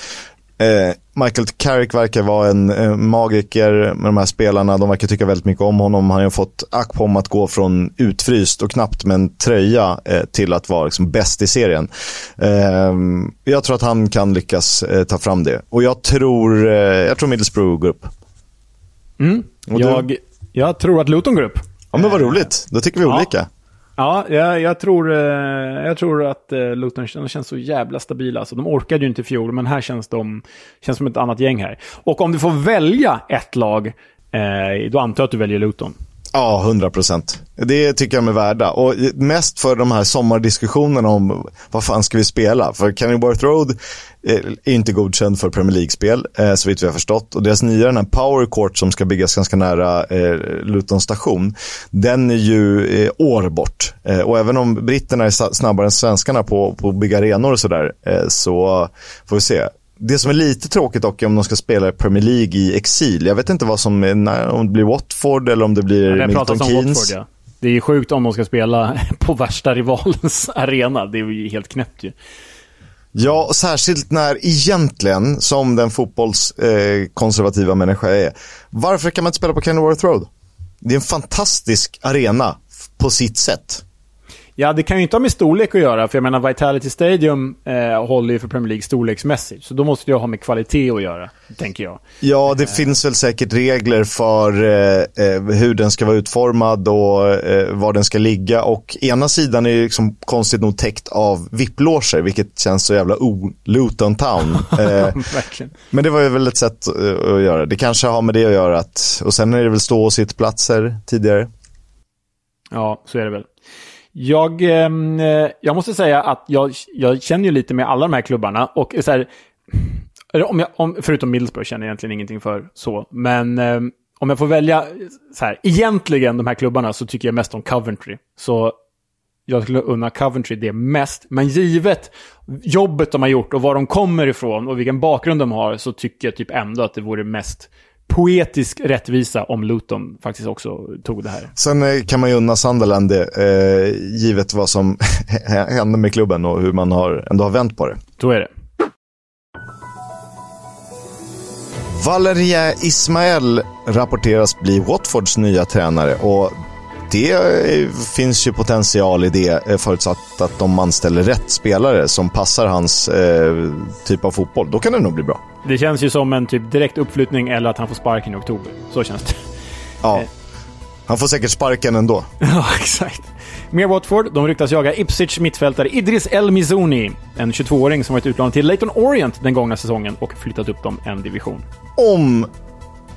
eh, Michael Carrick verkar vara en eh, magiker med de här spelarna. De verkar tycka väldigt mycket om honom. Han har fått ack på om att gå från utfryst och knappt med en tröja eh, till att vara liksom, bäst i serien. Eh, jag tror att han kan lyckas eh, ta fram det. Och jag tror, eh, jag tror Middlesbrough går upp. Mm. Jag, jag tror att Luton går upp. Ja men vad roligt, då tycker vi Ja. olika. Ja, jag, jag, tror, eh, jag tror att eh, Luton känns så jävla stabila. Alltså, de orkade ju inte i fjol, men här känns de känns som ett annat gäng här. Och om du får välja ett lag, eh, då antar jag att du väljer Luton. Ja, 100 procent. Det tycker jag de är värda. Och mest för de här sommardiskussionerna om vad fan ska vi spela? För Kenilworth Road eh, är inte godkänd för Premier League-spel, eh, så vitt vi har förstått. Och deras nya den här Power Court som ska byggas ganska nära eh, Luton station, den är ju år bort. Och även om britterna är snabbare än svenskarna på, på att bygga arenor och sådär, så får vi se. Det som är lite tråkigt dock är om de ska spela i Premier League i exil. Jag vet inte vad som är, när- om det blir Watford eller om det blir Det har Milton Keynes. Watford, ja. Det är ju sjukt om de ska spela på värsta rivalens arena. Det är ju helt knäppt ju. Ja, och särskilt när egentligen, som den fotbollskonservativa eh, människa är, varför kan man inte spela på Kenilworth Road? Det är en fantastisk arena på sitt sätt. Ja, det kan ju inte ha med storlek att göra, för jag menar Vitality Stadium eh, håller ju för Premier League storleksmässigt. Så då måste det ju ha med kvalitet att göra, tänker jag. Ja, det finns väl säkert regler för eh, eh, hur den ska vara utformad och eh, var den ska ligga. Och ena sidan är ju liksom konstigt nog täckt av VIP-loger, vilket känns så jävla o-Luton Town. Eh. Men det var ju väl ett sätt eh, att göra. Det kanske har med det att göra. Att, och sen är det väl stå och sittplatser tidigare. Ja, så är det väl. Jag, ehm, eh, jag måste säga att jag, jag känner ju lite med alla de här klubbarna. Och så här, om jag, om, förutom Middlesbrough känner jag egentligen ingenting för så. Men ehm, om jag får välja, så här, egentligen de här klubbarna så tycker jag mest om Coventry. Så jag skulle unna Coventry det mest. Men givet jobbet de har gjort och var de kommer ifrån och vilken bakgrund de har så tycker jag typ ändå att det vore mest poetisk rättvisa om Luton faktiskt också tog det här. Sen eh, kan man ju unna Sunderland det, eh, givet vad som hände med klubben och hur man har, ändå har vänt på det. Så är det. Valeria Ismael rapporteras bli Watfords nya tränare och det finns ju potential i det eh, förutsatt att de anställer rätt spelare som passar hans eh, typ av fotboll. Då kan det nog bli bra. Det känns ju som en typ direkt uppflyttning eller att han får sparken i oktober. Så känns det. Ja. Han får säkert sparken ändå. ja, exakt. Mer Watford. De ryktas jaga Ipswich mittfältare Idris El Mizuni. En 22-åring som varit utlånad till Leighton Orient den gångna säsongen och flyttat upp dem en division. Om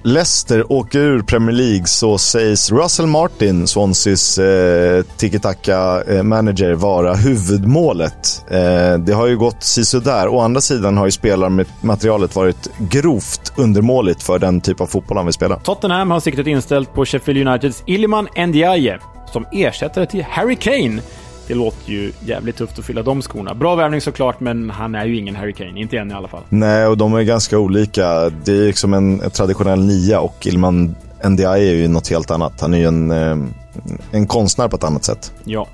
Leicester åker ur Premier League så sägs Russell Martin, Swanseas eh, tiki-taka-manager, eh, vara huvudmålet. Eh, det har ju gått sisådär. Å andra sidan har ju spelarmaterialet varit grovt undermåligt för den typ av fotboll han vill spela. Tottenham har siktet inställt på Sheffield Uniteds Iliman Ndiaye som ersättare till Harry Kane det låter ju jävligt tufft att fylla de skorna. Bra värvning såklart, men han är ju ingen Harry Kane. Inte än i alla fall. Nej, och de är ganska olika. Det är liksom en, traditionell nia och Ilman NDI är ju något helt annat. Han är ju en, eh, en konstnär på ett annat sätt. Ja.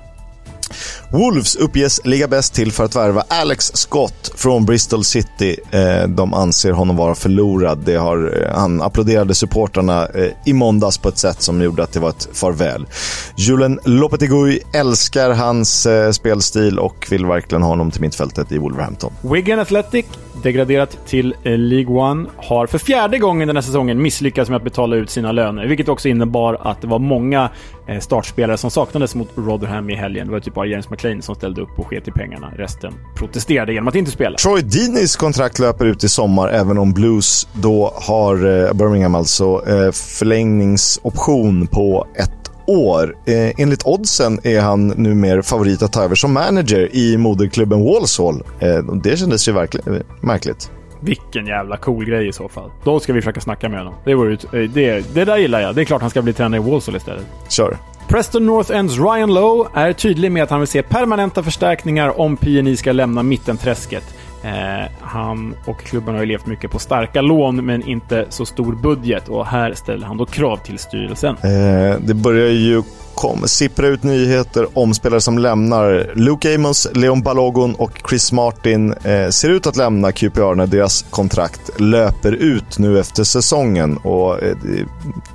Wolves uppges ligga bäst till för att värva Alex Scott från Bristol City. Eh, de anser honom vara förlorad. Det har, eh, han applåderade supportrarna eh, i måndags på ett sätt som gjorde att det var ett farväl. Julen Lopetegui älskar hans spelstil och vill verkligen ha honom till mittfältet i Wolverhampton. Wigan Athletic degraderat till eh, League One, har för fjärde gången den här säsongen misslyckats med att betala ut sina löner, vilket också innebar att det var många eh, startspelare som saknades mot Rotherham i helgen. Det var typ bara James McLean som ställde upp och sket i pengarna. Resten protesterade genom att inte spela. Troy Deeneys kontrakt löper ut i sommar, även om Blues då har, eh, Birmingham alltså, eh, förlängningsoption på ett år. Eh, enligt oddsen är han numera favorit att ta över som manager i moderklubben Walsall. Eh, det kändes ju verkligen eh, märkligt. Vilken jävla cool grej i så fall. Då ska vi försöka snacka med honom. Det, vore, eh, det, det där gillar jag. Det är klart han ska bli tränare i Walsall istället. Kör. Preston North Ends Ryan Lowe är tydlig med att han vill se permanenta förstärkningar om PNI ska lämna mittenträsket. Eh, han och klubben har ju levt mycket på starka lån, men inte så stor budget. Och här ställer han då krav till styrelsen. Eh, det börjar ju kom, sippra ut nyheter om spelare som lämnar. Luke Amos, Leon Balogun och Chris Martin eh, ser ut att lämna QPR när deras kontrakt löper ut nu efter säsongen. Och eh,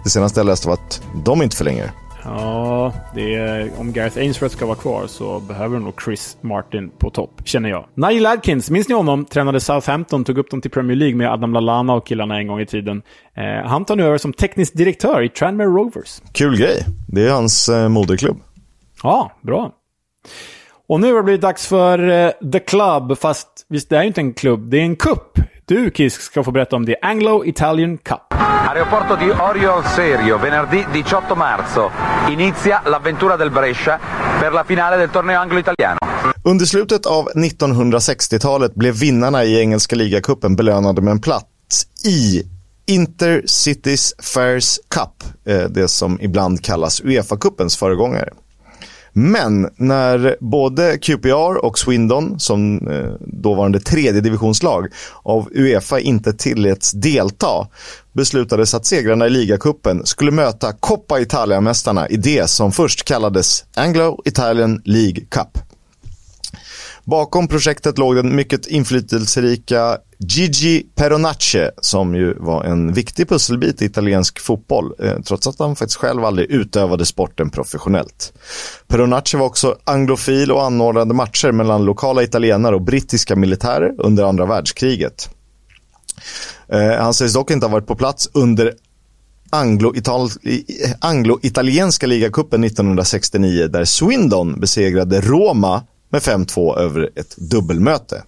det senaste jag läste var att de inte förlänger. Ja, det är, om Gareth Ainsworth ska vara kvar så behöver nog Chris Martin på topp, känner jag. Nigel Adkins, minns ni honom? Tränade Southampton, tog upp dem till Premier League med Adam Lallana och killarna en gång i tiden. Eh, han tar nu över som teknisk direktör i Tranmere Rovers. Kul grej. Det är hans eh, moderklubb. Ja, bra. Och nu har det blivit dags för eh, The Club, fast visst det är ju inte en klubb, det är en kupp. Du Kisk ska få berätta om The Anglo-Italian Cup. Aeroporto di Orio al Serio, venerdì 18 marzo. Inizia l'avventura del Brescia per la finale del torneo anglo-italiano. Under slutet av 1960-talet blev vinnarna i engelska ligacupen belönade med en plats i Intercities Fairs Cup, eh, det som ibland kallas Uefa-cupens föregångare. Men när både QPR och Swindon, som eh, dåvarande tredje divisionslag, av Uefa inte tilläts delta beslutades att segrarna i ligacupen skulle möta Coppa Italia-mästarna i det som först kallades Anglo-Italian League Cup. Bakom projektet låg den mycket inflytelserika Gigi Peronace som ju var en viktig pusselbit i italiensk fotboll eh, trots att han faktiskt själv aldrig utövade sporten professionellt. Peronace var också anglofil och anordnade matcher mellan lokala italienare och brittiska militärer under andra världskriget. Eh, han sägs dock inte ha varit på plats under anglo-italienska ligacupen 1969 där Swindon besegrade Roma med 5-2 över ett dubbelmöte.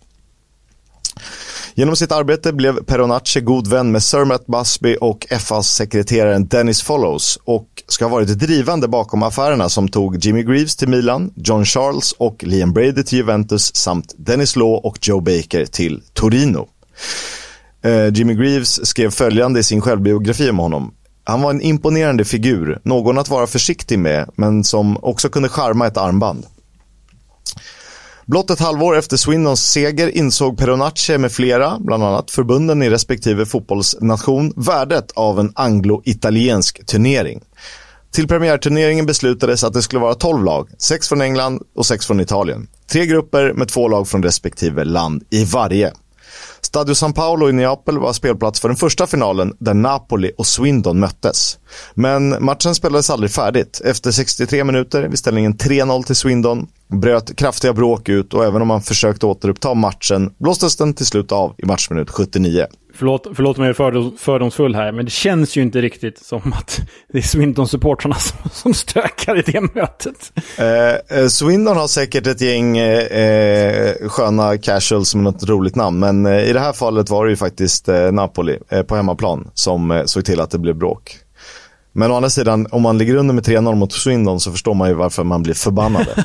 Genom sitt arbete blev Peronace god vän med Sir Matt Busby och FAs-sekreteraren Dennis Follows och ska ha varit drivande bakom affärerna som tog Jimmy Greaves till Milan, John Charles och Liam Brady till Juventus samt Dennis Law och Joe Baker till Torino. Eh, Jimmy Greaves skrev följande i sin självbiografi om honom. Han var en imponerande figur, någon att vara försiktig med, men som också kunde charma ett armband. Blott ett halvår efter Swindons seger insåg Peronace med flera, bland annat förbunden i respektive fotbollsnation, värdet av en anglo-italiensk turnering. Till premiärturneringen beslutades att det skulle vara 12 lag, sex från England och sex från Italien. Tre grupper med två lag från respektive land i varje. Stadio San Paolo i Neapel var spelplats för den första finalen där Napoli och Swindon möttes. Men matchen spelades aldrig färdigt. Efter 63 minuter vid ställningen 3-0 till Swindon bröt kraftiga bråk ut och även om man försökte återuppta matchen blåstes den till slut av i matchminut 79. Förlåt, förlåt jag fördom, fördomsfull här, men det känns ju inte riktigt som att det är Swindon-supportrarna som, som stökar i det mötet. Eh, eh, Swindon har säkert ett gäng eh, eh sköna casuals med något roligt namn, men eh, i det här fallet var det ju faktiskt eh, Napoli eh, på hemmaplan som eh, såg till att det blev bråk. Men å andra sidan, om man ligger under med 3-0 mot Swindon så förstår man ju varför man blir förbannade.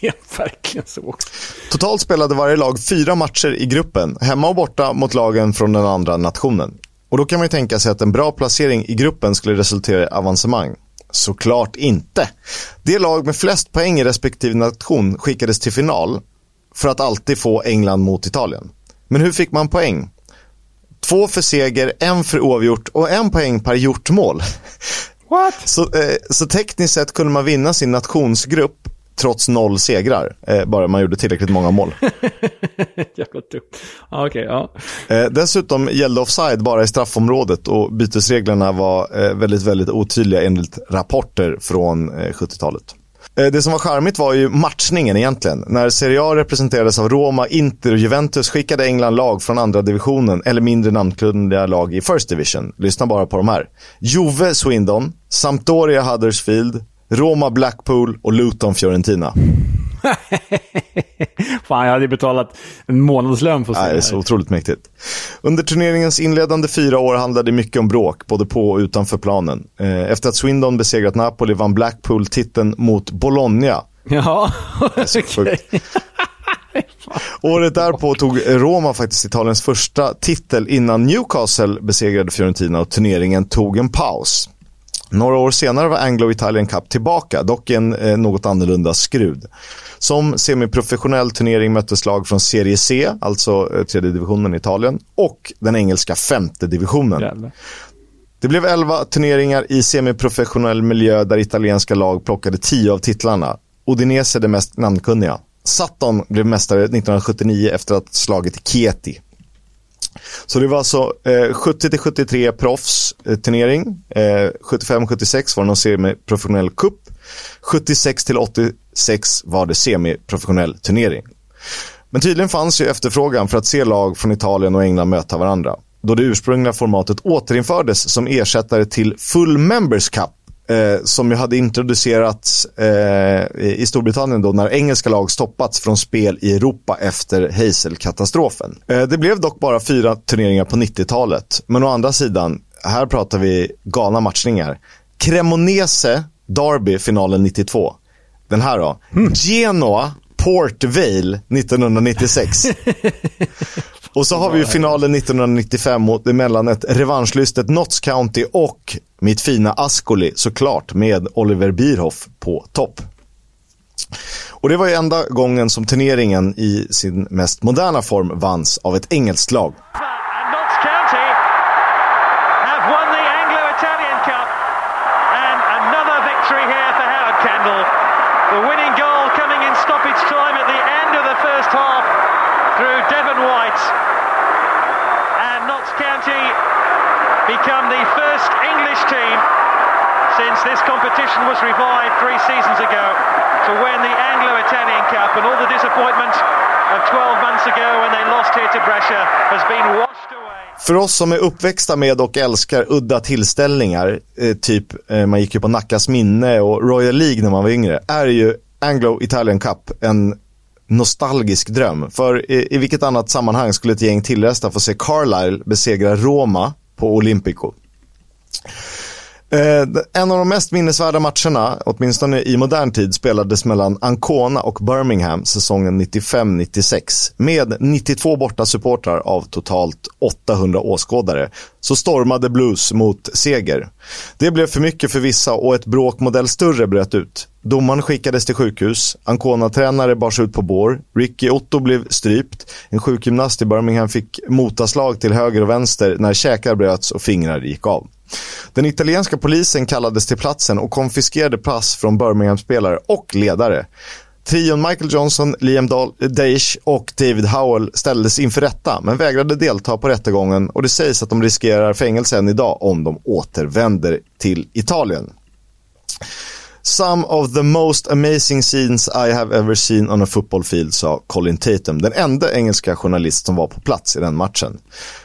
det är verkligen så också. Totalt spelade varje lag fyra matcher i gruppen, hemma och borta mot lagen från den andra nationen. Och då kan man ju tänka sig att en bra placering i gruppen skulle resultera i avancemang. Såklart inte. Det lag med flest poäng i respektive nation skickades till final för att alltid få England mot Italien. Men hur fick man poäng? Två för seger, en för oavgjort och en poäng per gjort mål. What? Så, eh, så tekniskt sett kunde man vinna sin nationsgrupp trots noll segrar. Eh, bara man gjorde tillräckligt många mål. Jävla dumt. Ah, okay, ja. Eh, dessutom gällde offside bara i straffområdet och bytesreglerna var eh, väldigt, väldigt otydliga enligt rapporter från 70-talet. Eh, det som var charmigt var ju matchningen egentligen. När Serie A representerades av Roma, Inter och Juventus skickade England lag från andra divisionen eller mindre namnkunniga lag i First Division. Lyssna bara på de här. Juve Swindon, Sampdoria Huddersfield, Roma Blackpool och Luton Fiorentina. Fan, jag hade betalat en månadslön för att se det är så otroligt mäktigt. Under turneringens inledande fyra år handlade det mycket om bråk, både på och utanför planen. Eh, efter att Swindon besegrat Napoli vann Blackpool titeln mot Bologna. Ja, okej. Året därpå tog Roma faktiskt Italiens första titel innan Newcastle besegrade Fiorentina och turneringen tog en paus. Några år senare var Anglo Italian Cup tillbaka, dock en eh, något annorlunda skrud. Som semiprofessionell turnering möttes lag från Serie C, alltså eh, tredje divisionen i Italien, och den engelska femte divisionen. Jävlar. Det blev elva turneringar i semiprofessionell miljö där italienska lag plockade tio av titlarna. Udinese det mest namnkunniga. Sutton blev mästare 1979 efter att ha slagit Chieti. Så det var alltså eh, 70-73 proffs eh, turnering. Eh, 75-76 var det någon semiprofessionell cup. 76-86 var det semiprofessionell turnering. Men tydligen fanns ju efterfrågan för att se lag från Italien och England möta varandra. Då det ursprungliga formatet återinfördes som ersättare till Full Members Cup eh, som ju hade introducerats eh, i Storbritannien då när engelska lag stoppats från spel i Europa efter Hazel-katastrofen. Eh, det blev dock bara fyra turneringar på 90-talet, men å andra sidan, här pratar vi galna matchningar. Cremonese, Derby, finalen 92. Den här då. Mm. Genoa, Port Vale 1996. Och så har vi ju finalen 1995 mot, mellan ett revanschlystet Notts County och mitt fina Ascoli såklart med Oliver Bierhoff på topp. Och det var ju enda gången som turneringen i sin mest moderna form vanns av ett engelskt lag. Seasons ago to win the Anglo-Italian Cup and all the disappointment of 12 months ago when they lost here to Brescia has been washed away. För oss som är uppväxta med och älskar udda tillställningar, eh, typ eh, man gick ju på Nackas minne och Royal League när man var yngre, är ju Anglo-Italian Cup en nostalgisk dröm. För i, i vilket annat sammanhang skulle ett gäng tillresta få se Carlisle besegra Roma på Olympico. Eh, en av de mest minnesvärda matcherna, åtminstone i modern tid, spelades mellan Ancona och Birmingham säsongen 95-96 med 92 borta supportrar av totalt 800 åskådare. Så stormade Blues mot seger. Det blev för mycket för vissa och ett bråk modell större bröt ut. Domaren skickades till sjukhus. Ancona-tränare bars ut på bår. Ricky Otto blev strypt. En sjukgymnast i Birmingham fick motaslag till höger och vänster när käkar bröts och fingrar gick av. Den italienska polisen kallades till platsen och konfiskerade pass från Birmingham-spelare och ledare. Trion Michael Johnson, Liam Daesh eh, och David Howell ställdes inför rätta men vägrade delta på rättegången och det sägs att de riskerar fängelse än idag om de återvänder till Italien. Some of the most amazing scenes I have ever seen on a football field, sa Colin Tatum, den enda engelska journalist som var på plats i den matchen.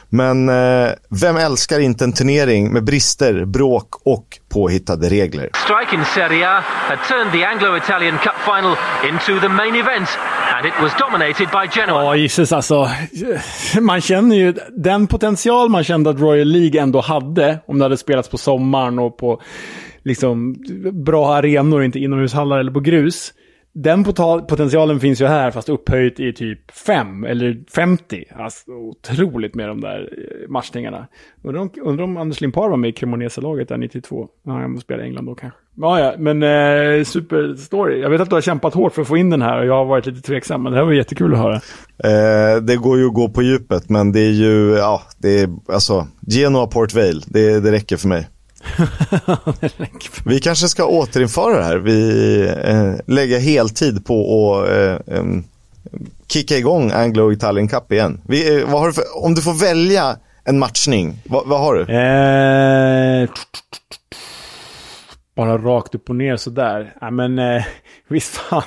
Men eh, vem älskar inte en turnering med brister, bråk och påhittade regler? Strike in Serie A had turned the Anglo-Italian Cup final into the main event and it was dominated by Genoa. Ja, gissas alltså. Man känner ju den potential man kände att Royal League ändå hade om det hade spelats på sommaren och på liksom bra arenor, inte inomhushallar eller på grus den potentialen finns ju här fast upphöjt i typ 5 eller 50. Alltså otroligt med de där eh, matchningarna. Undrar om, undrar om Anders Limpar var med i Cremonese-laget där 92. Ja, han spelade i England då kanske. Ja, ja, men eh, superstory. Jag vet att du har kämpat hårt för att få in den här och jag har varit lite tveksam, men det här var jättekul att höra. Eh, det går ju att gå på djupet, men det är ju, ja, det är alltså, Genoa Port Vale, det, det räcker för mig. vi kanske ska återinföra det här. Vi eh, lägger heltid på att eh, eh, kicka igång Anglo Italian Cup igen. Vi, eh, du för, om du får välja en matchning, vad, vad har du? Eh, bara rakt upp och ner sådär. Ja, men eh, visst, fan,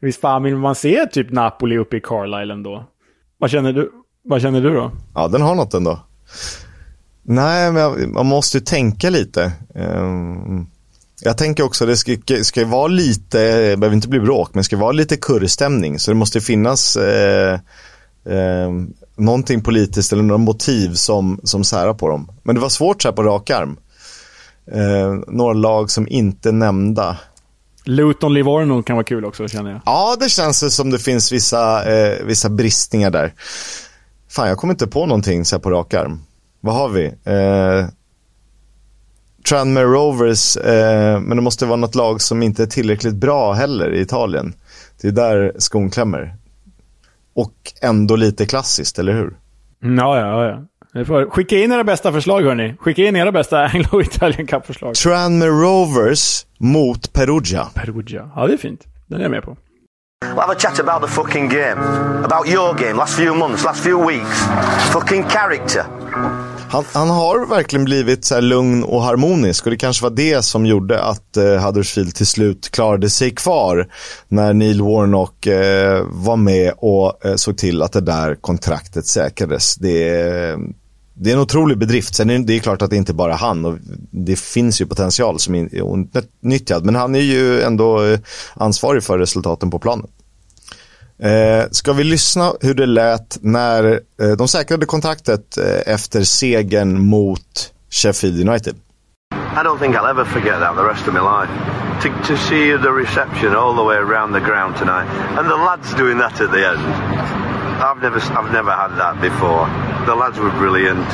visst fan vill man se typ Napoli uppe i Carlisle ändå? Vad känner du, vad känner du då? Ja, den har något ändå. Nej, men man måste ju tänka lite. Ehm, jag tänker också det ska, ska vara lite, det behöver inte bli bråk, men det ska vara lite kurrstämning. Så det måste finnas eh, eh, någonting politiskt eller några motiv som, som särar på dem. Men det var svårt så här på rak arm. Eh, några lag som inte nämnda. Luton Livorno kan vara kul också känner jag. Ja, det känns som det finns vissa, eh, vissa bristningar där. Fan, jag kommer inte på någonting så här på rak arm vad har vi? Eh, Tranmere Rovers, eh, men det måste vara något lag som inte är tillräckligt bra heller i Italien. Det är där skon klämmer. Och ändå lite klassiskt, eller hur? Mm, ja, ja, ja. Skicka in era bästa förslag hörni. Skicka in era bästa Anglo-Italian Cup-förslag. Tranmere Rovers mot Perugia. Perugia. Ja, det är fint. Den är jag med på. We'll have a chat about the fucking game. About your game, last few months, last few weeks. Fucking character. Han, han, har verkligen blivit så lugn och harmonisk och det kanske var det som gjorde att eh, Huddersfield till slut klarade sig kvar när Neil Warnock eh, var med och eh, såg till att det där kontraktet säkrades. Det, det är en otrolig bedrift. Sen är det, det är klart att det inte bara är han och det finns ju potential som är outnyttjad. Men han är ju ändå eh, ansvarig för resultaten på planen. Eh, ska vi lyssna hur det lät när eh, de säkrade kontraktet eh, efter segern mot Sheffield United? I don't think I'll ever forget that the rest of my life. To, to see the reception all the way around the ground tonight and the lads doing that at the end. I've never, I've never had that before. The lads were brilliant.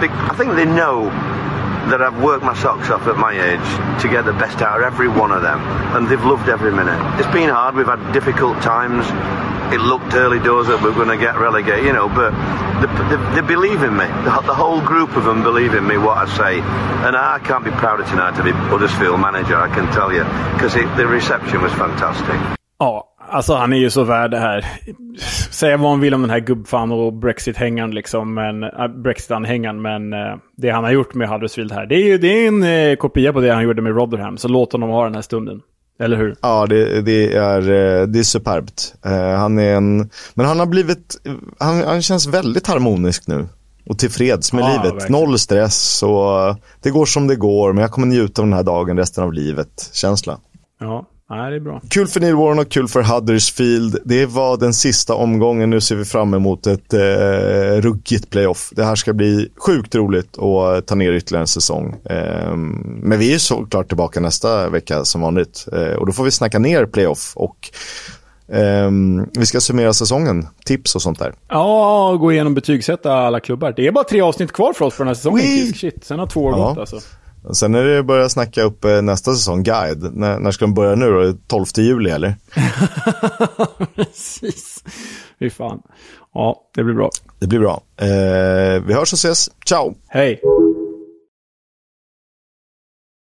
They, I think they know that I've worked my socks off at my age to get the best out of every one of them, and they've loved every minute. It's been hard. We've had difficult times. It looked early doors that we are going to get relegated, you know, but they, they, they believe in me. The, the, whole group of them believe in me, what I say. And I can't be prouder tonight to be Huddersfield manager, I can tell you, because the reception was fantastic. Oh, Alltså han är ju så värd det här. Säga vad man vill om den här gubbfan och Brexit-hängan liksom. Men, äh, Brexit-anhängaren. Men äh, det han har gjort med Huddersfield här. Det är ju det är en äh, kopia på det han gjorde med Rotherham. Så låt honom ha den här stunden. Eller hur? Ja, det, det är, eh, det är superbt. Uh, han är en... Men han har blivit... Han, han känns väldigt harmonisk nu. Och tillfreds med ja, livet. Verkligen. Noll stress och det går som det går. Men jag kommer njuta av den här dagen resten av livet. Känsla. Ja, Nej, det är bra. Kul för Neil Warnock, kul för Huddersfield. Det var den sista omgången. Nu ser vi fram emot ett eh, ruggigt playoff. Det här ska bli sjukt roligt att ta ner ytterligare en säsong. Eh, men vi är såklart tillbaka nästa vecka som vanligt. Eh, och då får vi snacka ner playoff och Um, vi ska summera säsongen, tips och sånt där. Ja, gå igenom betygsätta alla klubbar. Det är bara tre avsnitt kvar för oss på den här säsongen. Shit, sen har två år ja. gått alltså. Sen är det börja snacka upp eh, nästa säsong, guide. När, när ska de börja nu då? 12 juli eller? Precis. Fy fan. Ja, det blir bra. Det blir bra. Eh, vi hörs och ses. Ciao! Hej!